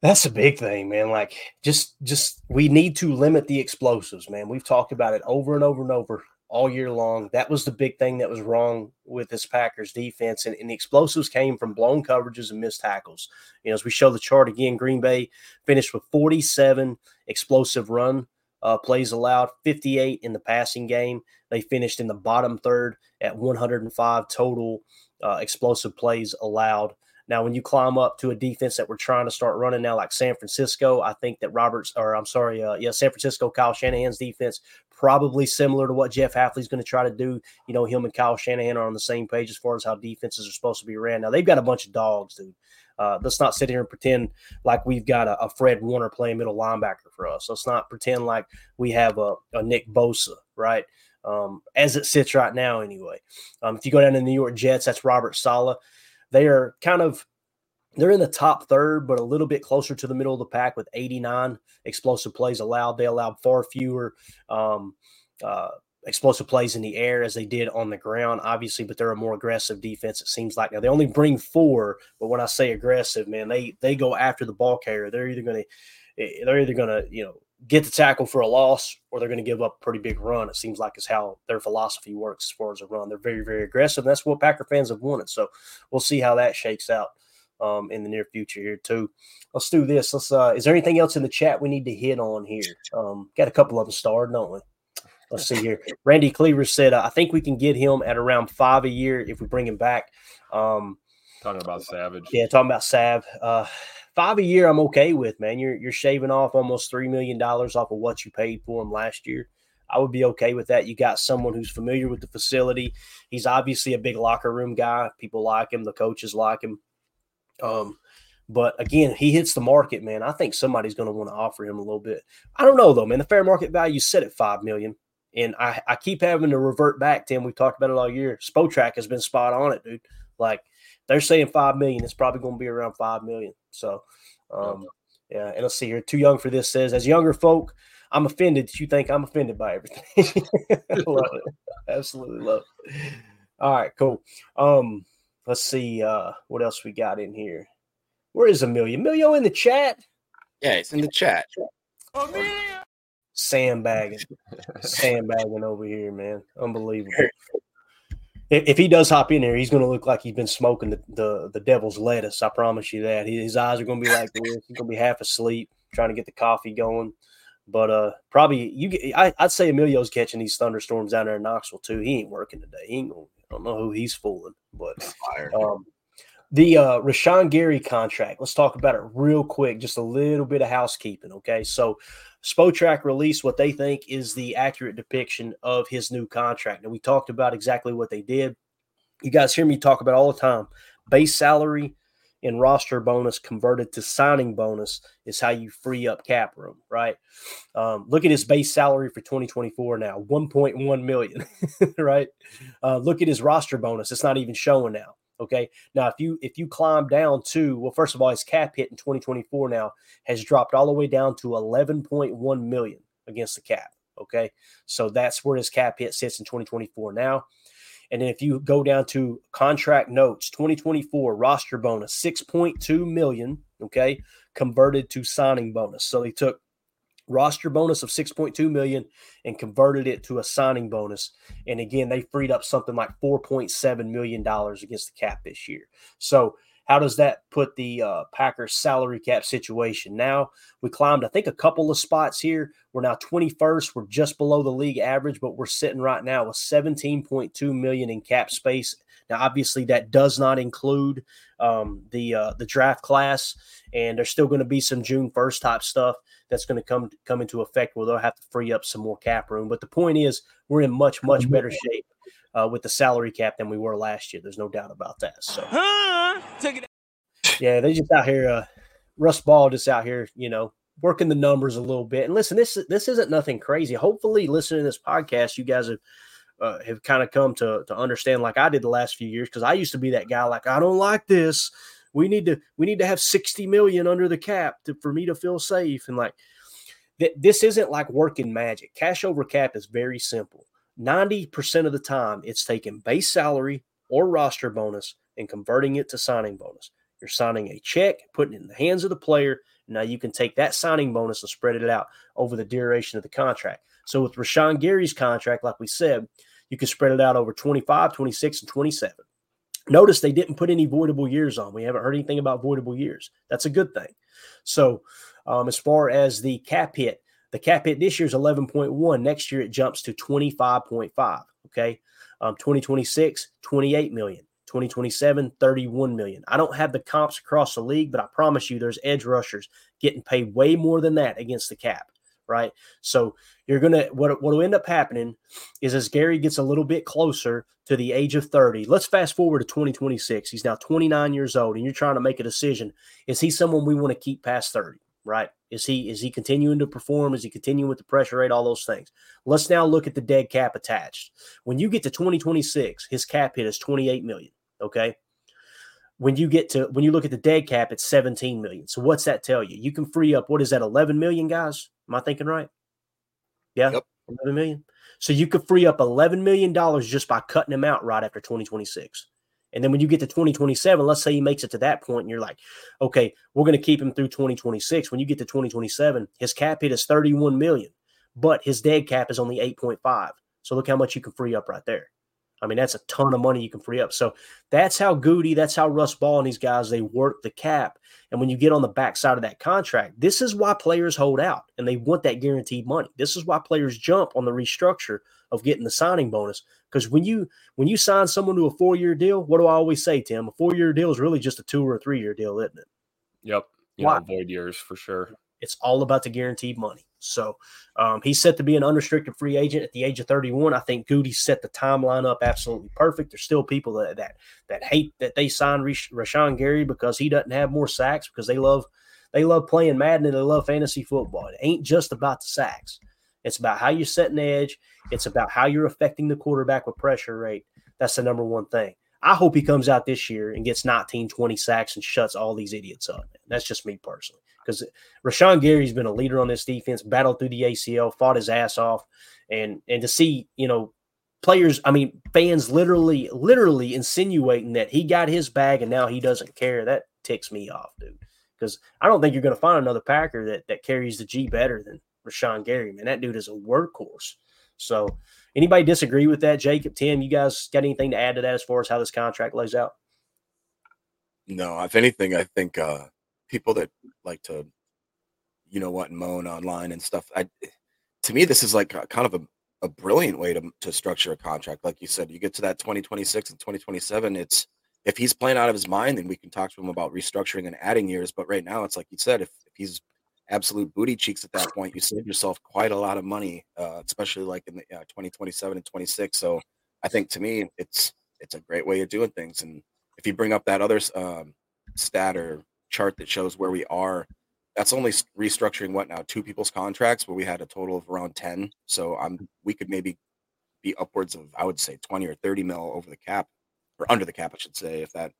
That's a big thing, man. Like just just we need to limit the explosives, man. We've talked about it over and over and over all year long. That was the big thing that was wrong with this Packers defense. And, and the explosives came from blown coverages and missed tackles. You know, as we show the chart again, Green Bay finished with 47 explosive run uh, plays allowed, 58 in the passing game. They finished in the bottom third at 105 total uh, explosive plays allowed. Now, when you climb up to a defense that we're trying to start running now, like San Francisco, I think that Roberts, or I'm sorry, uh, yeah, San Francisco, Kyle Shanahan's defense, probably similar to what Jeff Hafley's going to try to do. You know, him and Kyle Shanahan are on the same page as far as how defenses are supposed to be ran. Now, they've got a bunch of dogs, dude. Uh, let's not sit here and pretend like we've got a, a Fred Warner playing middle linebacker for us. Let's not pretend like we have a, a Nick Bosa, right? Um, as it sits right now, anyway. Um, if you go down to the New York Jets, that's Robert Saleh. They are kind of they're in the top third, but a little bit closer to the middle of the pack with 89 explosive plays allowed. They allowed far fewer um, uh, explosive plays in the air as they did on the ground, obviously, but they're a more aggressive defense. It seems like now they only bring four, but when I say aggressive, man, they they go after the ball carrier. They're either going to they're either going to you know get the tackle for a loss or they're going to give up a pretty big run. It seems like is how their philosophy works as far as a run. They're very very aggressive. And that's what Packer fans have wanted. So we'll see how that shakes out um, in the near future here too. Let's do this. Let's. Uh, is there anything else in the chat we need to hit on here? Um, got a couple of them starred, don't we? Let's see here. Randy Cleaver said, uh, "I think we can get him at around five a year if we bring him back." Um, Talking about Savage. yeah, talking about Sav. Uh, five a year, I'm okay with, man. You're you're shaving off almost three million dollars off of what you paid for him last year. I would be okay with that. You got someone who's familiar with the facility. He's obviously a big locker room guy. People like him. The coaches like him. Um, but again, he hits the market, man. I think somebody's going to want to offer him a little bit. I don't know though, man. The fair market value set at five million, and I, I keep having to revert back to him. We've talked about it all year. Spotrac has been spot on it, dude. Like they're saying five million. It's probably going to be around five million. So, um, yeah. And let's see here. Too young for this says as younger folk. I'm offended that you think I'm offended by everything. [LAUGHS] love it. Absolutely love it. All right, cool. Um, let's see uh, what else we got in here. Where is Emilio? Emilio in the chat? Yeah, it's in the chat. Sandbagging, sandbagging over here, man. Unbelievable. [LAUGHS] If, he does hop in there, he's going to look like he's been smoking the, the, the devil's lettuce. I promise you that. His eyes are going to be like this. He's going to be half asleep, trying to get the coffee going. But uh, probably you. Get, I, would say Emilio's catching these thunderstorms down there in Knoxville too. He ain't working today. He ain't gonna, I don't know who he's fooling, but um, the uh, Rashan Gary contract. Let's talk about it real quick. Just a little bit of housekeeping, okay? So, Spotrac released what they think is the accurate depiction of his new contract. And we talked about exactly what they did. You guys hear me talk about all the time. Base salary and roster bonus converted to signing bonus is how you free up cap room, right? Um, look at his base salary for 2024 now, 1.1 million, [LAUGHS] right? Uh, look at his roster bonus; it's not even showing now. Okay, now if you if you climb down to well, first of all, his cap hit in 2024 now has dropped all the way down to 11.1 million against the cap. Okay, so that's where his cap hit sits in 2024 now. And then if you go down to contract notes, 2024 roster bonus, 6.2 million, okay, converted to signing bonus. So they took roster bonus of 6.2 million and converted it to a signing bonus. And again, they freed up something like 4.7 million dollars against the cap this year. So how does that put the uh, Packers salary cap situation? Now we climbed, I think, a couple of spots here. We're now 21st. We're just below the league average, but we're sitting right now with 17.2 million in cap space. Now, obviously, that does not include um, the uh, the draft class, and there's still going to be some June 1st type stuff that's going to come come into effect where they'll have to free up some more cap room. But the point is, we're in much much better shape uh, with the salary cap than we were last year. There's no doubt about that. So, [LAUGHS] yeah, they just out here. Uh, Russ Ball just out here, you know, working the numbers a little bit. And listen, this this isn't nothing crazy. Hopefully, listening to this podcast, you guys have uh, have kind of come to to understand, like I did the last few years, because I used to be that guy. Like I don't like this. We need to we need to have sixty million under the cap to, for me to feel safe. And like th- this isn't like working magic. Cash over cap is very simple 90% of the time, it's taking base salary or roster bonus and converting it to signing bonus. You're signing a check, putting it in the hands of the player. Now you can take that signing bonus and spread it out over the duration of the contract. So with Rashan Gary's contract, like we said, you can spread it out over 25, 26, and 27. Notice they didn't put any voidable years on. We haven't heard anything about voidable years. That's a good thing. So, um, as far as the cap hit, the cap hit this year is 11.1. Next year it jumps to 25.5. Okay. Um, 2026, 28 million. 2027, 31 million. I don't have the comps across the league, but I promise you there's edge rushers getting paid way more than that against the cap. Right. So you're gonna what what will end up happening is as Gary gets a little bit closer to the age of 30. Let's fast forward to 2026. He's now 29 years old, and you're trying to make a decision. Is he someone we want to keep past 30? right? Is he is he continuing to perform? Is he continuing with the pressure rate? All those things. Let's now look at the dead cap attached. When you get to 2026, his cap hit is 28 million. Okay. When you get to when you look at the dead cap, it's 17 million. So what's that tell you? You can free up what is that 11 million guys? Am I thinking right? Yeah, yep. 11 million. So you could free up 11 million dollars just by cutting him out right after 2026. And then when you get to 2027, let's say he makes it to that point and you're like, okay, we're going to keep him through 2026. When you get to 2027, his cap hit is 31 million, but his dead cap is only 8.5. So look how much you can free up right there. I mean, that's a ton of money you can free up. So that's how Gutey, that's how Russ Ball and these guys, they work the cap. And when you get on the backside of that contract, this is why players hold out and they want that guaranteed money. This is why players jump on the restructure of getting the signing bonus. Because when you when you sign someone to a four year deal, what do I always say, Tim? A four year deal is really just a two or a three year deal, isn't it? Yep. You why? Know, void years for sure. It's all about the guaranteed money. So um, he's set to be an unrestricted free agent at the age of 31. I think Gutey set the timeline up absolutely perfect. There's still people that that that hate that they signed Rashan Gary because he doesn't have more sacks because they love they love playing Madden and they love fantasy football. It ain't just about the sacks. It's about how you're setting edge. It's about how you're affecting the quarterback with pressure rate. That's the number one thing. I hope he comes out this year and gets 19, 20 sacks and shuts all these idiots up. That's just me personally because Rashan Gary's been a leader on this defense, battled through the ACL, fought his ass off, and and to see you know players, I mean, fans literally, literally insinuating that he got his bag and now he doesn't care. That ticks me off, dude. Because I don't think you're going to find another Packer that that carries the G better than Rashan Gary. Man, that dude is a workhorse. So, anybody disagree with that, Jacob, Tim? You guys got anything to add to that as far as how this contract lays out? No, if anything, I think uh, people that like to, you know what, moan online and stuff. I, to me, this is like a, kind of a, a brilliant way to to structure a contract. Like you said, you get to that 2026 and 2027. It's if he's playing out of his mind, then we can talk to him about restructuring and adding years. But right now, it's like you said, if, if he's absolute booty cheeks at that point, you save yourself quite a lot of money, uh, especially like in the uh, 2027 and 26. So I think to me, it's it's a great way of doing things. And if you bring up that other um, stat or chart that shows where we are, that's only restructuring what now two people's contracts, but we had a total of around 10. So I'm we could maybe be upwards of I would say 20 or 30 mil over the cap or under the cap, I should say, if that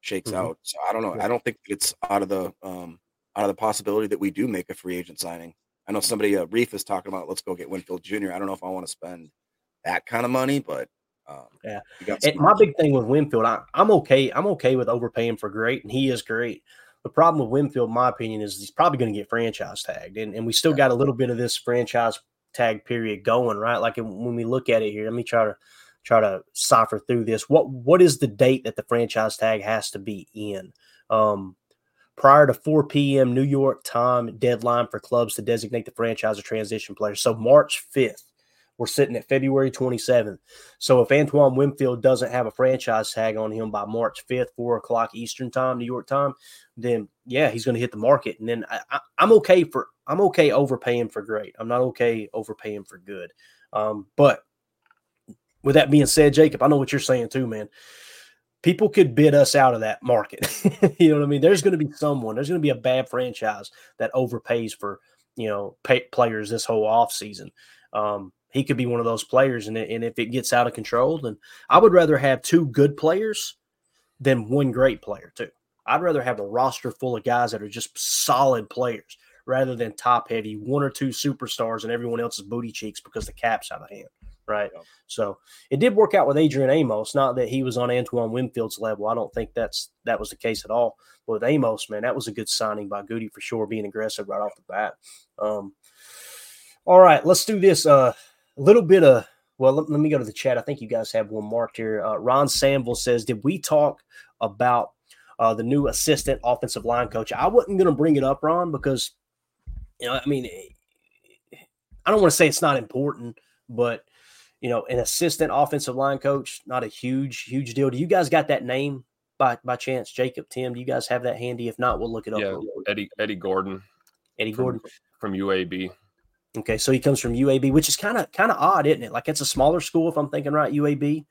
shakes mm-hmm. out. So I don't know. I don't think it's out of the um, out of the possibility that we do make a free agent signing. I know somebody uh, Reef is talking about let's go get Winfield Jr. I don't know if I want to spend that kind of money, but um, yeah. My big thing with Winfield, I, am okay. I'm okay with overpaying for great, and he is great. The problem with Winfield, in my opinion, is he's probably going to get franchise tagged, and, and we still got a little bit of this franchise tag period going, right? Like when we look at it here, let me try to try to cipher through this. What what is the date that the franchise tag has to be in? Um, prior to 4 p.m. New York time deadline for clubs to designate the franchise or transition players. So March 5th. We're sitting at February 27th. So if Antoine Winfield doesn't have a franchise tag on him by March 5th, four o'clock Eastern time, New York time, then yeah, he's going to hit the market. And then I, am okay for I'm okay overpaying for great. I'm not okay overpaying for good. Um, but with that being said, Jacob, I know what you're saying too, man. People could bid us out of that market. [LAUGHS] you know what I mean? There's going to be someone, there's going to be a bad franchise that overpays for, you know, pay, players this whole offseason. Um, he could be one of those players. And, and if it gets out of control, then I would rather have two good players than one great player, too. I'd rather have a roster full of guys that are just solid players rather than top heavy, one or two superstars and everyone else's booty cheeks because the cap's out of hand right? Yeah. So it did work out with Adrian Amos. Not that he was on Antoine Winfield's level. I don't think that's that was the case at all. But with Amos, man, that was a good signing by Gutey for sure, being aggressive right off the bat. Um, all right, let's do this. Uh, a uh, little bit of well, let, let, me go to the chat. I think you guys have one marked here. Uh, Ron Samville says, "Did we talk about uh, the new assistant offensive line coach?" I wasn't going to bring it up, Ron, because you know, I mean, I don't want to say it's not important, but you know, an assistant offensive line coach, not a huge, huge deal. Do you guys got that name by by chance, Jacob, Tim? Do you guys have that handy? If not, we'll look it up. Yeah, Eddie Eddie Gordon. Eddie Gordon from, from UAB. Okay, so he comes from UAB, which is kind of kind of odd, isn't it? Like it's a smaller school, if I'm thinking right. UAB,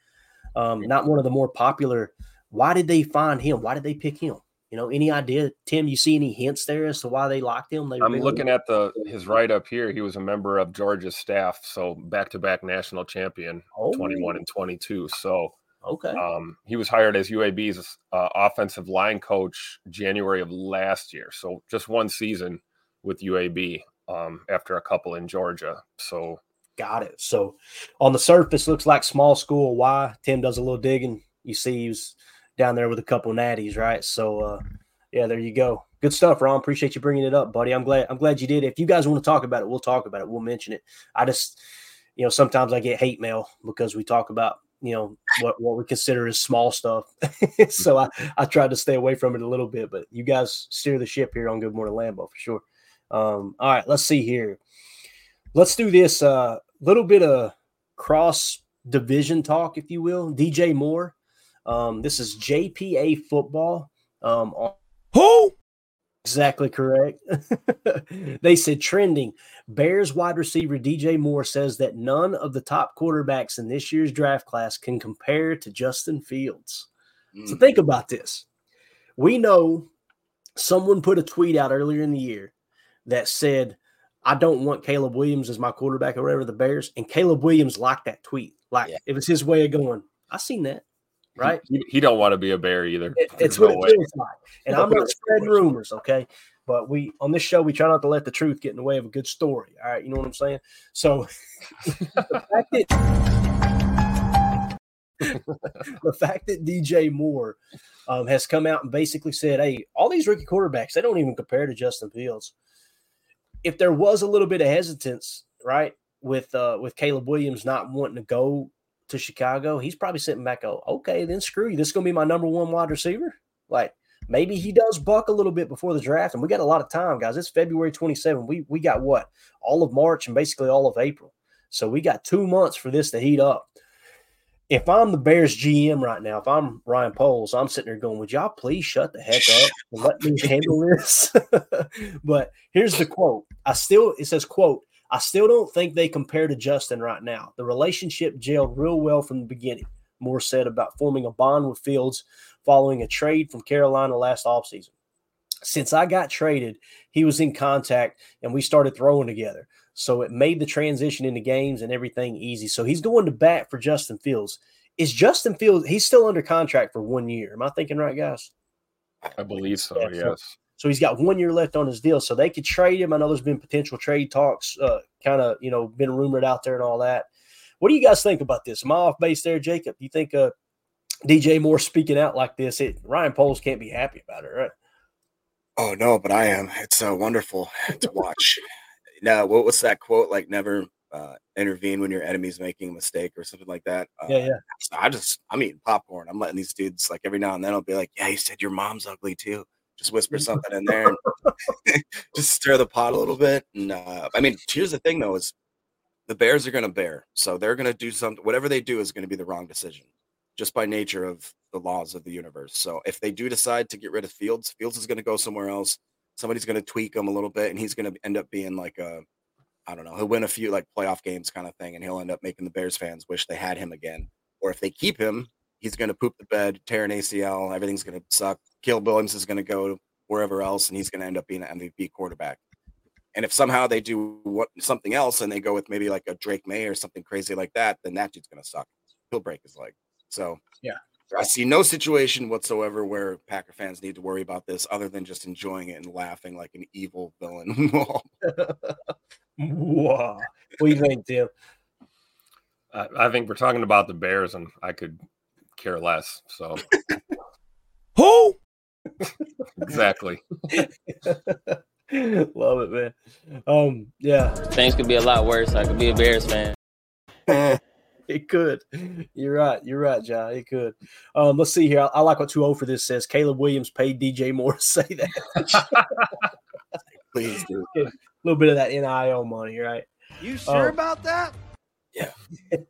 um, not one of the more popular. Why did they find him? Why did they pick him? You know, any idea, Tim? You see any hints there as to why they locked him? They I'm really looking at the his write up here. He was a member of Georgia's staff, so back to back national champion, oh. 21 and 22. So okay, um, he was hired as UAB's uh, offensive line coach January of last year. So just one season with UAB um, after a couple in Georgia. So got it. So on the surface, looks like small school. Why Tim does a little digging. You see, he's down there with a couple natties, right? So, uh, yeah, there you go. Good stuff, Ron. Appreciate you bringing it up, buddy. I'm glad. I'm glad you did. If you guys want to talk about it, we'll talk about it. We'll mention it. I just, you know, sometimes I get hate mail because we talk about, you know, what what we consider as small stuff. [LAUGHS] so I I tried to stay away from it a little bit, but you guys steer the ship here on Good Morning Lambeau for sure. Um, all right, let's see here. Let's do this. A uh, little bit of cross division talk, if you will. DJ Moore um, this is JPA football. Um, Who? Exactly correct. [LAUGHS] they said trending. Bears wide receiver DJ Moore says that none of the top quarterbacks in this year's draft class can compare to Justin Fields. Mm. So think about this. We know someone put a tweet out earlier in the year that said, I don't want Caleb Williams as my quarterback or whatever the Bears. And Caleb Williams liked that tweet. Like yeah. it was his way of going, I seen that right? He, he, don't want to be a bear either. It, it's what no it feels like. And I'm not spreading rumors, okay? But we on this show we try not to let the truth get in the way of a good story. All right, you know what I'm saying? So [LAUGHS] the fact that [LAUGHS] the fact that DJ Moore um, has come out and basically said, "Hey, all these rookie quarterbacks, they don't even compare to Justin Fields." If there was a little bit of hesitance, right, with uh, with Caleb Williams not wanting to go to Chicago, he's probably sitting back, "Oh, okay, then screw you. This is going to be my number one wide receiver." Like maybe he does buck a little bit before the draft, and we got a lot of time, guys. It's February 27. We we got what all of March and basically all of April, so we got two months for this to heat up if I'm the Bears GM right now, if I'm Ryan Poles, I'm sitting there going, Would y'all please shut the heck up and let me [LAUGHS] handle this? [LAUGHS] but here's the quote. I still, it says, quote, I still don't think they compare to Justin right now. The relationship gelled real well from the beginning. Moore said about forming a bond with Fields following a trade from Carolina last offseason. Since I got traded, he was in contact and we started throwing together. So it made the transition into games and everything easy. So he's going to bat for Justin Fields. Is Justin Fields, he's still under contract for one year. Am I thinking right, guys? I believe so, yeah, yes. So, so, he's got one year left on his deal. So they could trade him. I know there's been potential trade talks, uh, kind of, you know, been rumored out there and all that. What do you guys think about this? Am I off base there, Jacob? You think uh, DJ Moore speaking out like this, it, Ryan Poles can't be happy about it, right? Oh no, but I am. It's uh, wonderful to watch. now, what was that quote? Like, never uh, intervene when your enemy's making a mistake or something like that. Uh, yeah, yeah. I just, I'm eating popcorn. I'm letting these dudes like every now and then I'll be like, yeah, you said your mom's ugly too. Just whisper [LAUGHS] something in there, and [LAUGHS] just stir the pot a little bit. And uh, I mean, here's the thing though: is the Bears are going to bear, so they're going to do something. Whatever they do is going to be the wrong decision, just by nature of the laws of the universe. So if they do decide to get rid of Fields, Fields is going to go somewhere else somebody's going to tweak him a little bit, and he's going to end up being like a, I don't know, he'll win a few like playoff games kind of thing, and he'll end up making the Bears fans wish they had him again. Or if they keep him, he's going to poop the bed, tear an ACL, everything's going to suck. Caleb Williams is going to go wherever else, and he's going to end up being an MVP quarterback. And if somehow they do what something else and they go with maybe like a Drake Maye or something crazy like that, then that dude's going to suck. He'll break his leg. So yeah, I see no situation whatsoever where Packer fans need to worry about this other than just enjoying it and laughing like an evil villain. [LAUGHS] What do you think, Tim? I, I think we're talking about the Bears, and I could care less. So, [LAUGHS] who? Exactly. [LAUGHS] Love it, man. Um, yeah. Things could be a lot worse. I could be a Bears fan. [LAUGHS] it could. You're right. You're right, John. It could. Um, let's see here. I, I like what 2 for this says. Caleb Williams paid DJ Moore to say that. [LAUGHS] Please do. A little bit of that NIL money, right? You sure um, about that? Yeah.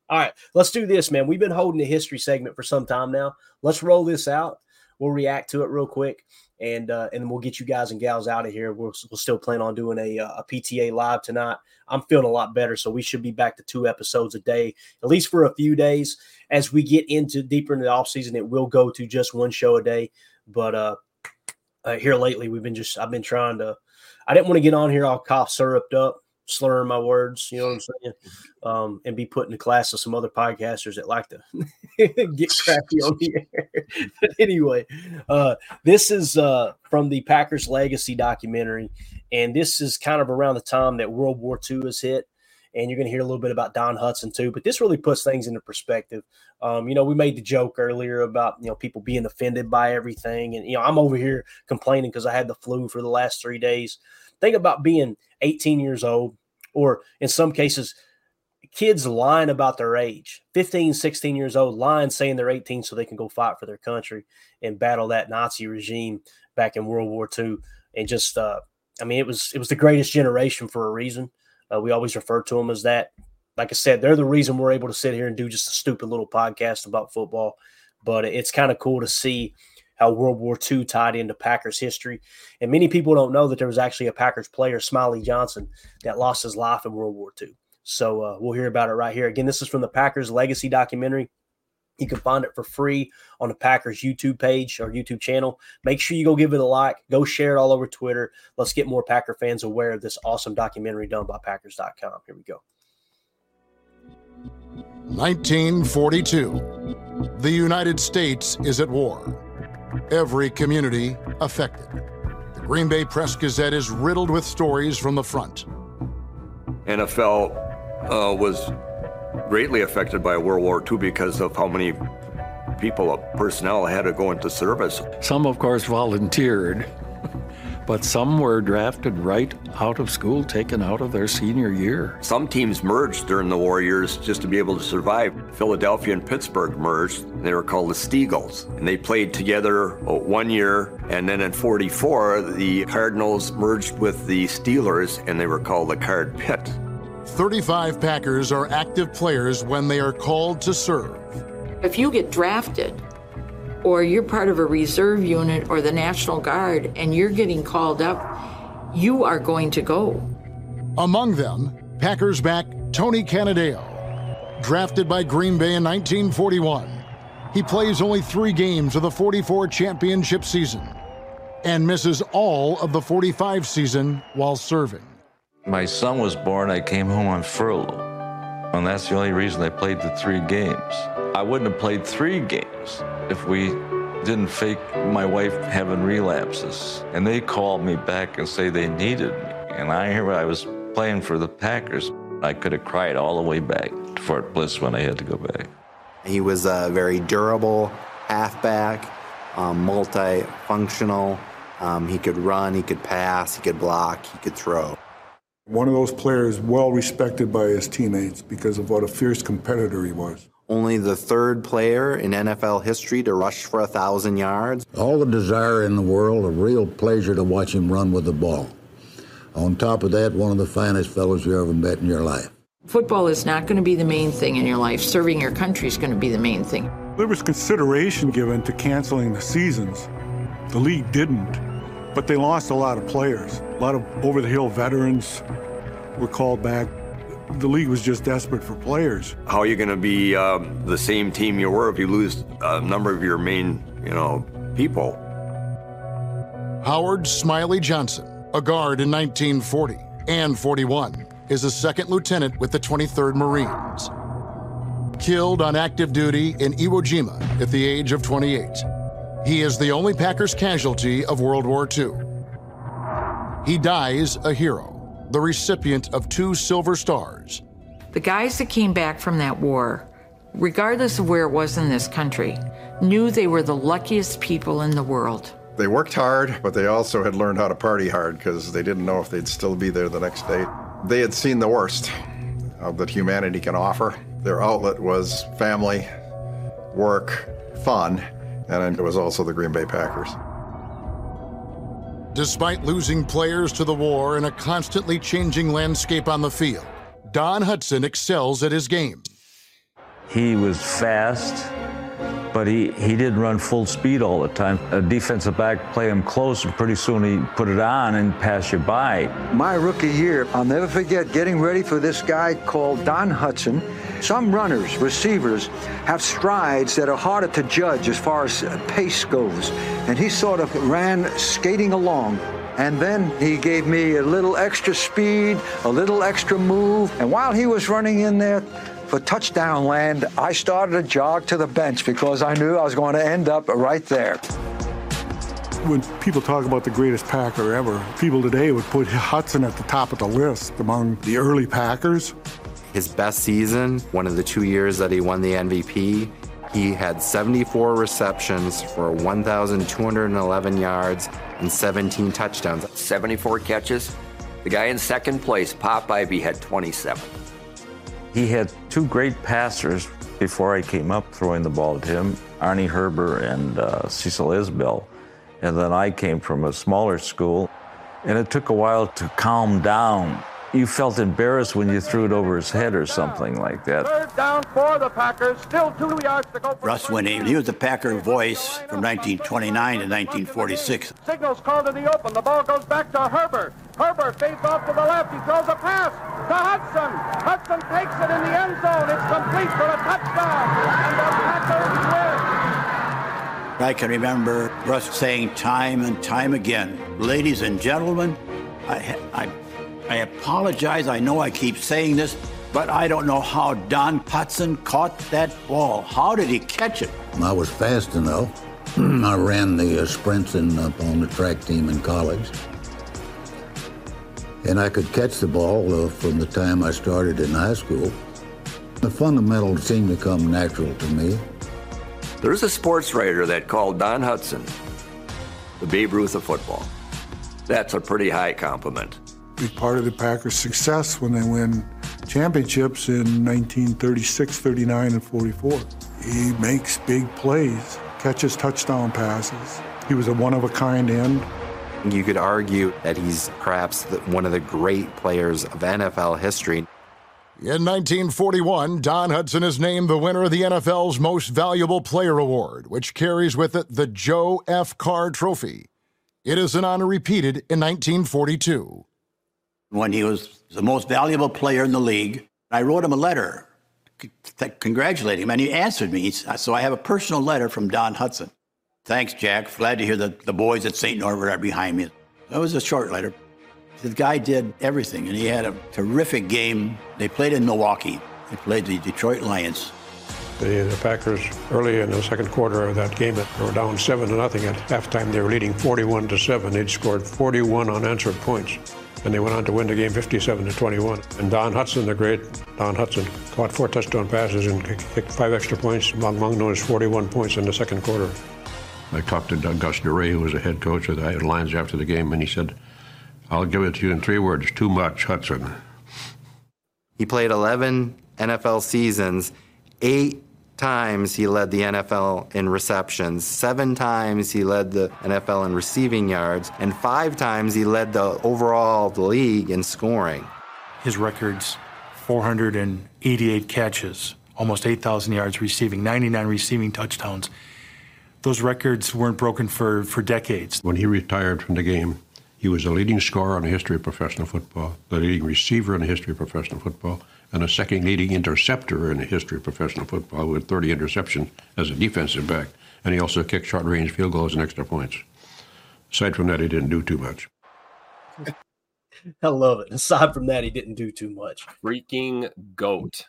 All right. Let's do this, man. We've been holding a history segment for some time now. Let's roll this out. We'll react to it real quick and uh, and we'll get you guys and gals out of here. We'll, we'll still plan on doing a, uh, a PTA live tonight. I'm feeling a lot better, so we should be back to two episodes a day, at least for a few days. As we get into deeper into the off season, it will go to just one show a day. But uh, uh, here lately, we've been just I've been trying to. I didn't want to get on here all cough syruped up slurring my words, you know what I'm [LAUGHS] saying, um, and be put in the class of some other podcasters that like to [LAUGHS] get crappy on the [LAUGHS] air. but anyway, uh, this is uh, from the Packers Legacy documentary, and this is kind of around the time that World War II has hit. And you're going to hear a little bit about Don Hutson too, but this really puts things into perspective. Um, you know, we made the joke earlier about you know people being offended by everything, and you know I'm over here complaining because I had the flu for the last three days. Think about being 18 years old, or in some cases, kids lying about their age 15 16 years old lying saying they're 18 so they can go fight for their country and battle that nazi regime back in world war ii and just uh, i mean it was it was the greatest generation for a reason. Uh, we always refer to them as that. Like i said they're the reason we're able to sit here and do just a stupid little podcast about football. But it's kind of cool to see how World War II tied into Packers history. And many people don't know that there was actually a Packers player, Smiley Johnson, that lost his life in World War II. So uh, we'll hear about it right here. Again, this is from the Packers Legacy documentary. You can find it for free on the Packers YouTube page or YouTube channel. Make sure you go give it a like, go share it all over Twitter. Let's get more Packer fans aware of this awesome documentary done by Packers.com. Here we go. 1942. The United States is at war every community affected. The Green Bay Press Gazette is riddled with stories from the front. NFL uh, was greatly affected by World War II because of how many people, personnel, had to go into service. Some, of course, volunteered, but some were drafted right out of school, taken out of their senior year. Some teams merged during the war years just to be able to survive. Philadelphia and Pittsburgh merged. They were called the Steagles. And they played together one year. And then in 44, the Cardinals merged with the Steelers and they were called the Card-Pitt. 35 Packers are active players when they are called to serve. If you get drafted, or you're part of a reserve unit or the National Guard and you're getting called up, you are going to go. Among them, Packers back Tony Canadeo, drafted by Green Bay in 1941. He plays only three games of the 44 championship season and misses all of the 45 season while serving. My son was born, I came home on furlough. And that's the only reason I played the three games. I wouldn't have played three games if we didn't fake my wife having relapses. And they called me back and say they needed me. And I hear I was playing for the Packers. I could have cried all the way back to Fort Bliss when I had to go back. He was a very durable halfback, um, multifunctional. Um, he could run, he could pass, he could block, he could throw. One of those players well respected by his teammates because of what a fierce competitor he was. Only the third player in NFL history to rush for a thousand yards. All the desire in the world, a real pleasure to watch him run with the ball. On top of that, one of the finest fellows you ever met in your life. Football is not going to be the main thing in your life. Serving your country is going to be the main thing. There was consideration given to canceling the seasons. The league didn't, but they lost a lot of players. A lot of over the hill veterans were called back. The league was just desperate for players. How are you going to be um, the same team you were if you lose a number of your main, you know, people? Howard Smiley Johnson, a guard in 1940 and 41, is a second lieutenant with the 23rd Marines. Killed on active duty in Iwo Jima at the age of 28. He is the only Packers casualty of World War II. He dies a hero, the recipient of two Silver Stars. The guys that came back from that war, regardless of where it was in this country, knew they were the luckiest people in the world. They worked hard, but they also had learned how to party hard because they didn't know if they'd still be there the next day. They had seen the worst of that humanity can offer. Their outlet was family, work, fun, and it was also the Green Bay Packers. Despite losing players to the war in a constantly changing landscape on the field, Don Hutson excels at his game. He was fast, but he, he didn't run full speed all the time. A defensive back play him close, and pretty soon he put it on and pass you by. My rookie year, I'll never forget getting ready for this guy called Don Hutson. Some runners, receivers, have strides that are harder to judge as far as uh, pace goes. And he sort of ran skating along. And then he gave me a little extra speed, a little extra move. And while he was running in there for touchdown land, I started to jog to the bench because I knew I was going to end up right there. When people talk about the greatest Packer ever, people today would put Hutson at the top of the list among the early Packers. His best season, one of the two years that he won the MVP, he had 74 receptions for 1,211 yards and 17 touchdowns. 74 catches. The guy in second place, Pop Ivy, had 27. He had two great passers before I came up throwing the ball to him Arnie Herber and uh, Cecil Isbell. And then I came from a smaller school, and it took a while to calm down. You felt embarrassed when you threw it over his head or something like that. Third down for the Packers. Still two yards to go. Russ Winnie, he was the Packer voice from 1929 to 1946. Signals called to the open. The ball goes back to Herber. Herber fades off to the left. He throws a pass to Hutson. Hutson takes it in the end zone. It's complete for a touchdown. And the Packers win. I can remember Russ saying time and time again, ladies and gentlemen, I, I I apologize. I know I keep saying this, but I don't know how Don Hutson caught that ball. How did he catch it? I was fast enough. [CLEARS THROAT] I ran the uh, sprints in, up on the track team in college. And I could catch the ball uh, from the time I started in high school. The fundamentals seemed to come natural to me. There's a sports writer that called Don Hutson the Babe Ruth of football. That's a pretty high compliment. Big part of the Packers' success when they win championships in 1936, 39, and 44. He makes big plays, catches touchdown passes. He was a one of a kind end. You could argue that he's perhaps the, one of the great players of NFL history. In 1941, Don Hutson is named the winner of the NFL's Most Valuable Player Award, which carries with it the Joe F. Carr Trophy. It is an honor repeated in 1942. When he was the most valuable player in the league, I wrote him a letter congratulating him, and he answered me. So I have a personal letter from Don Hutson. Thanks, Jack. Glad to hear that the boys at St. Norbert are behind me. That was a short letter. The guy did everything, and he had a terrific game. They played in Milwaukee. They played the Detroit Lions. The, the, Packers early in the second quarter of that game, they were down seven to nothing at halftime. They were leading 41 to seven. They'd scored 41 unanswered points, and they went on to win the game 57 to 21. And Don Hutson, the great Don Hutson, caught four touchdown passes and kicked five extra points, among those 41 points in the second quarter. I talked to Doug Gus Dorais, who was the head coach of the Lions after the game, and he said I'll give it to you in three words too much, Hutson. He played 11 NFL seasons. Eight times he led the NFL in receptions, seven times he led the NFL in receiving yards, and five times he led the overall the league in scoring. His records 488 catches, almost 8,000 yards receiving, 99 receiving touchdowns. Those records weren't broken for, for decades. When he retired from the game, he was a leading scorer in the history of professional football, the leading receiver in the history of professional football, and a second leading interceptor in the history of professional football with 30 interceptions as a defensive back. And he also kicked short range field goals and extra points. Aside from that, he didn't do too much. [LAUGHS] I love it. Aside from that, he didn't do too much. Freaking goat.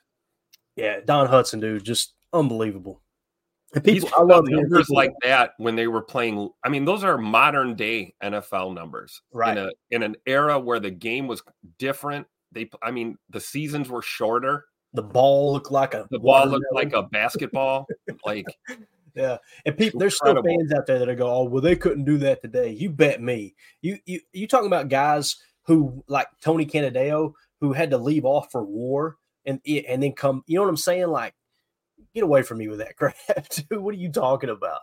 Yeah, Don Hutson, dude, just unbelievable. And people, I love numbers like that when they were playing. I mean, those are modern day NFL numbers, right? In, a, in an era where the game was different. They, I mean, the seasons were shorter. The ball looked like a the ball looked like a basketball. like, [LAUGHS] yeah, and people, there's still fans out there that are go, oh, well, they couldn't do that today. You bet me. You you you talking about guys who like Tony Canadeo who had to leave off for war and eh, and then come. You know what I'm saying? Like get away from me with that [LAUGHS] crap, dude. What are you talking about?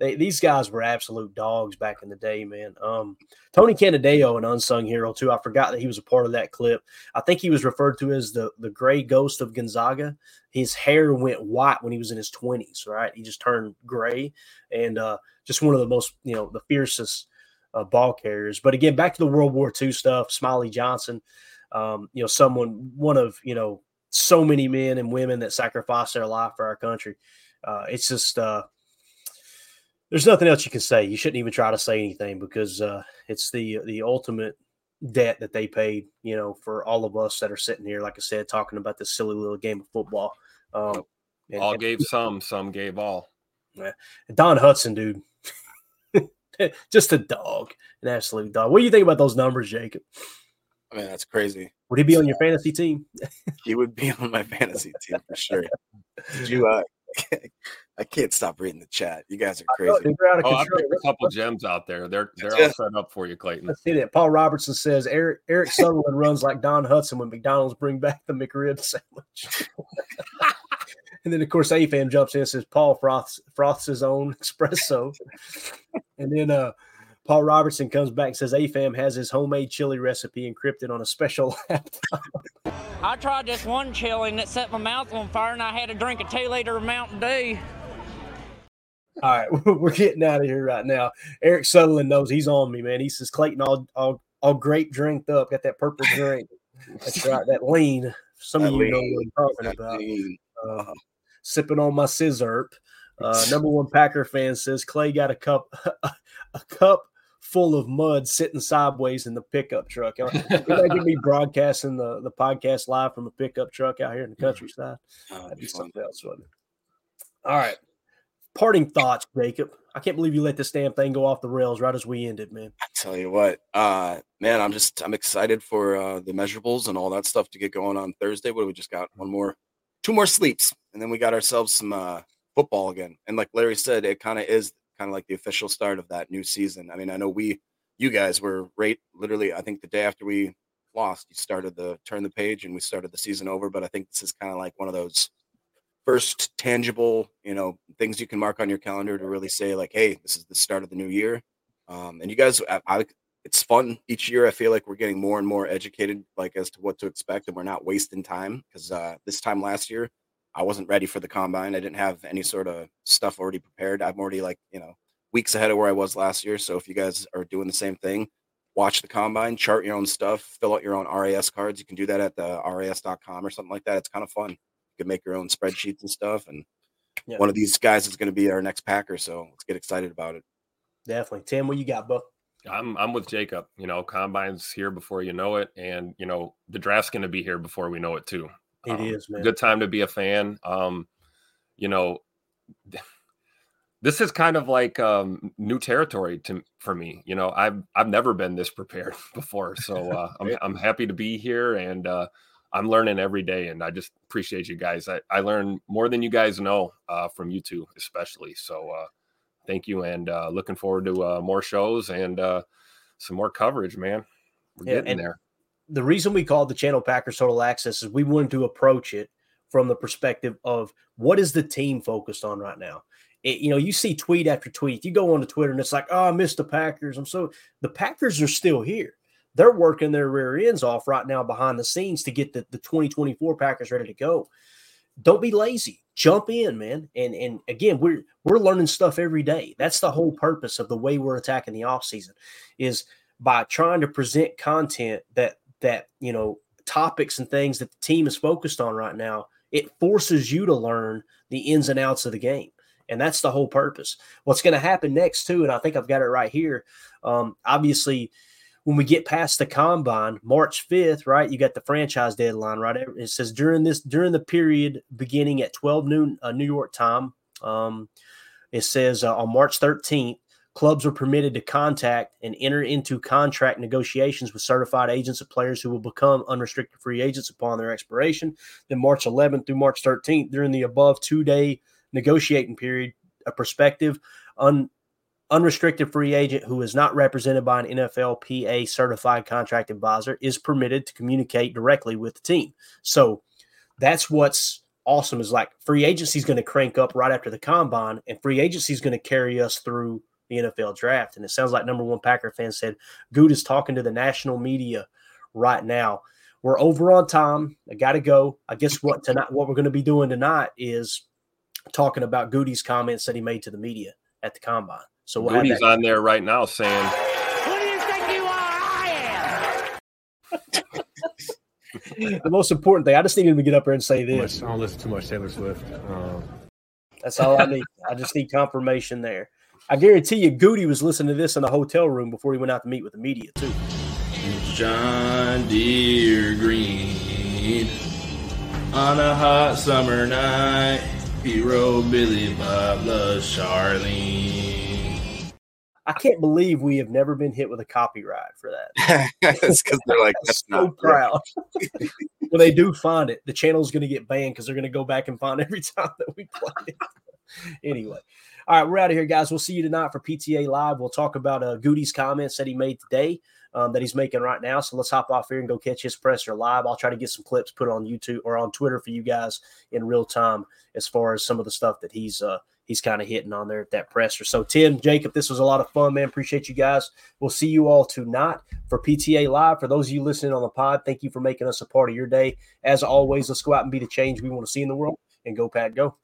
They, these guys were absolute dogs back in the day, man. Um, Tony Canadeo, an unsung hero too. I forgot that he was a part of that clip. I think he was referred to as the the gray ghost of Gonzaga. His hair went white when he was in his twenties. Right, he just turned gray, and uh, just one of the most you know the fiercest uh, ball carriers. But again, back to the World War II stuff. Smiley Johnson, um, you know, someone one of you know so many men and women that sacrificed their life for our country. Uh, it's just uh, there's nothing else you can say. You shouldn't even try to say anything because uh, it's the the ultimate debt that they paid. You know, for all of us that are sitting here, like I said, talking about this silly little game of football. Um, and, all gave some, some gave all. Yeah. Don Hutson, dude, [LAUGHS] just a dog, an absolute dog. What do you think about those numbers, Jacob? I mean, that's crazy. Would he be on your fantasy team? he would be on my fantasy team for sure. [LAUGHS] Did you? Uh, [LAUGHS] I can't stop reading the chat. You guys are crazy. Know, oh, I picked a couple gems out there. They're they're all set up for you, Clayton. Let's see that. Paul Robertson says Eric Eric [LAUGHS] Sutherland runs like Don Hutson when McDonald's bring back the McRib sandwich. [LAUGHS] and then of course AFAM jumps in and says Paul froths froths his own [LAUGHS] espresso. and then uh Paul Robertson comes back and says AFAM has his homemade chili recipe encrypted on a special laptop. I tried this one chili and it set my mouth on fire and I had to drink a two liter of Mountain Dew. All right, [LAUGHS] we're getting out of here right now. Eric Sutherland knows he's on me, man. He says Clayton all all, all great drinked up, got that purple drink. That's right, that lean. Some that of you lean, know what I'm talking about. Uh, sipping on my scissor. Uh, number one Packer fan says Clay got a cup, [LAUGHS] a cup full of mud sitting sideways in the pickup truck. Imagine me [LAUGHS] broadcasting the, the podcast live from a pickup truck out here in the countryside. Oh, That'd be something else, wouldn't it? All right. Parting thoughts, Jacob. I can't believe you let this damn thing go off the rails right as we ended, man. I tell you what, uh, man, I'm just I'm excited for uh, the measurables and all that stuff to get going on Thursday. What do we just got? One more, two more sleeps, and then we got ourselves some uh, football again. And like Larry said, it kind of is kind of like the official start of that new season. I mean, I know we, you guys were right, literally. I think the day after we lost, you started the turn the page and we started the season over. But I think this is kind of like one of those first tangible, you know, things you can mark on your calendar to really say like, hey, this is the start of the new year. Um, and you guys, I, I, it's fun each year. I feel like we're getting more and more educated, like as to what to expect, and we're not wasting time. Because uh, this time last year, I wasn't ready for the combine. I didn't have any sort of stuff already prepared. I'm already like, you know, weeks ahead of where I was last year. So if you guys are doing the same thing, watch the combine, chart your own stuff, fill out your own RAS cards. You can do that at the RAS.com or something like that. It's kind of fun. You can make your own spreadsheets and stuff. And yeah. one of these guys is going to be our next Packer. So let's get excited about it. Definitely. Tim, what you got, Buck? I'm I'm with Jacob. You know, combine's here before you know it, and you know the draft's going to be here before we know it too. It um, is, man. Good time to be a fan. Um, you know, this is kind of like um, new territory to for me. You know, I've I've never been this prepared [LAUGHS] before, so uh, I'm I'm happy to be here, and uh, I'm learning every day, and I just appreciate you guys. I I learn more than you guys know uh, from you two, especially. So uh, thank you, and uh, looking forward to uh, more shows and some more coverage, man. We're yeah, getting there. The reason we called the channel Packers Total Access is we wanted to approach it from the perspective of what is the team focused on right now it, you know, you see tweet after tweet. You go on to Twitter and it's like, oh, I missed the Packers. I'm so the Packers are still here. They're working their rear ends off right now behind the scenes to get the, the 2024 Packers ready to go. Don't be lazy. Jump in, man. And and again, we're we're learning stuff every day. That's the whole purpose of the way we're attacking the offseason is by trying to present content that that you know topics and things that the team is focused on right now. It forces you to learn the ins and outs of the game. And that's the whole purpose. What's going to happen next, too, and I think I've got it right here. Um, obviously, when we get past the combine, March 5th, right? You got the franchise deadline, right? It says during this during the period beginning at 12 noon uh, New York time. Um, it says uh, on March 13th, clubs are permitted to contact and enter into contract negotiations with certified agents of players who will become unrestricted free agents upon their expiration. Then March 11th through March 13th, during the above two day negotiating period, a prospective un, unrestricted free agent who is not represented by an NFLPA certified contract advisor is permitted to communicate directly with the team. So that's what's awesome is like free agency is going to crank up right after the combine, and free agency is going to carry us through the NFL draft. And it sounds like number one Packer fan said Good is talking to the national media right now. We're over on time. I got to go. I guess what tonight, what we're going to be doing tonight is talking about Gutey's comments that he made to the media at the combine. So we'll Gutey's on there right now saying, "Who do you think you are? I am." [LAUGHS] the most important thing. I just need him to get up there and say this. I don't listen too much Taylor Swift. Um, That's all I need. I just need confirmation there. I guarantee you, Gutey was listening to this in the hotel room before he went out to meet with the media too. John Deere Green on a hot summer night. Hero Billy Bob loves Charlene. I can't believe we have never been hit with a copyright for that. [LAUGHS] it's because they're like, that's [LAUGHS] so not proud. when they do find it, the channel's going to get banned because they're going to go back and find [LAUGHS] every time that we play it. anyway, all right, we're out of here, guys. We'll see you tonight for PTA Live. We'll talk about uh, Gutey's comments that he made today um, that he's making right now. So let's hop off here and go catch his presser live. I'll try to get some clips put on YouTube or on Twitter for you guys in real time as far as some of the stuff that he's uh, he's kind of hitting on there at that presser. So Tim, Jacob, this was a lot of fun, man. Appreciate you guys. We'll see you all tonight for PTA Live. For those of you listening on the pod, thank you for making us a part of your day. As always, let's go out and be the change we want to see in the world and go Pat, go.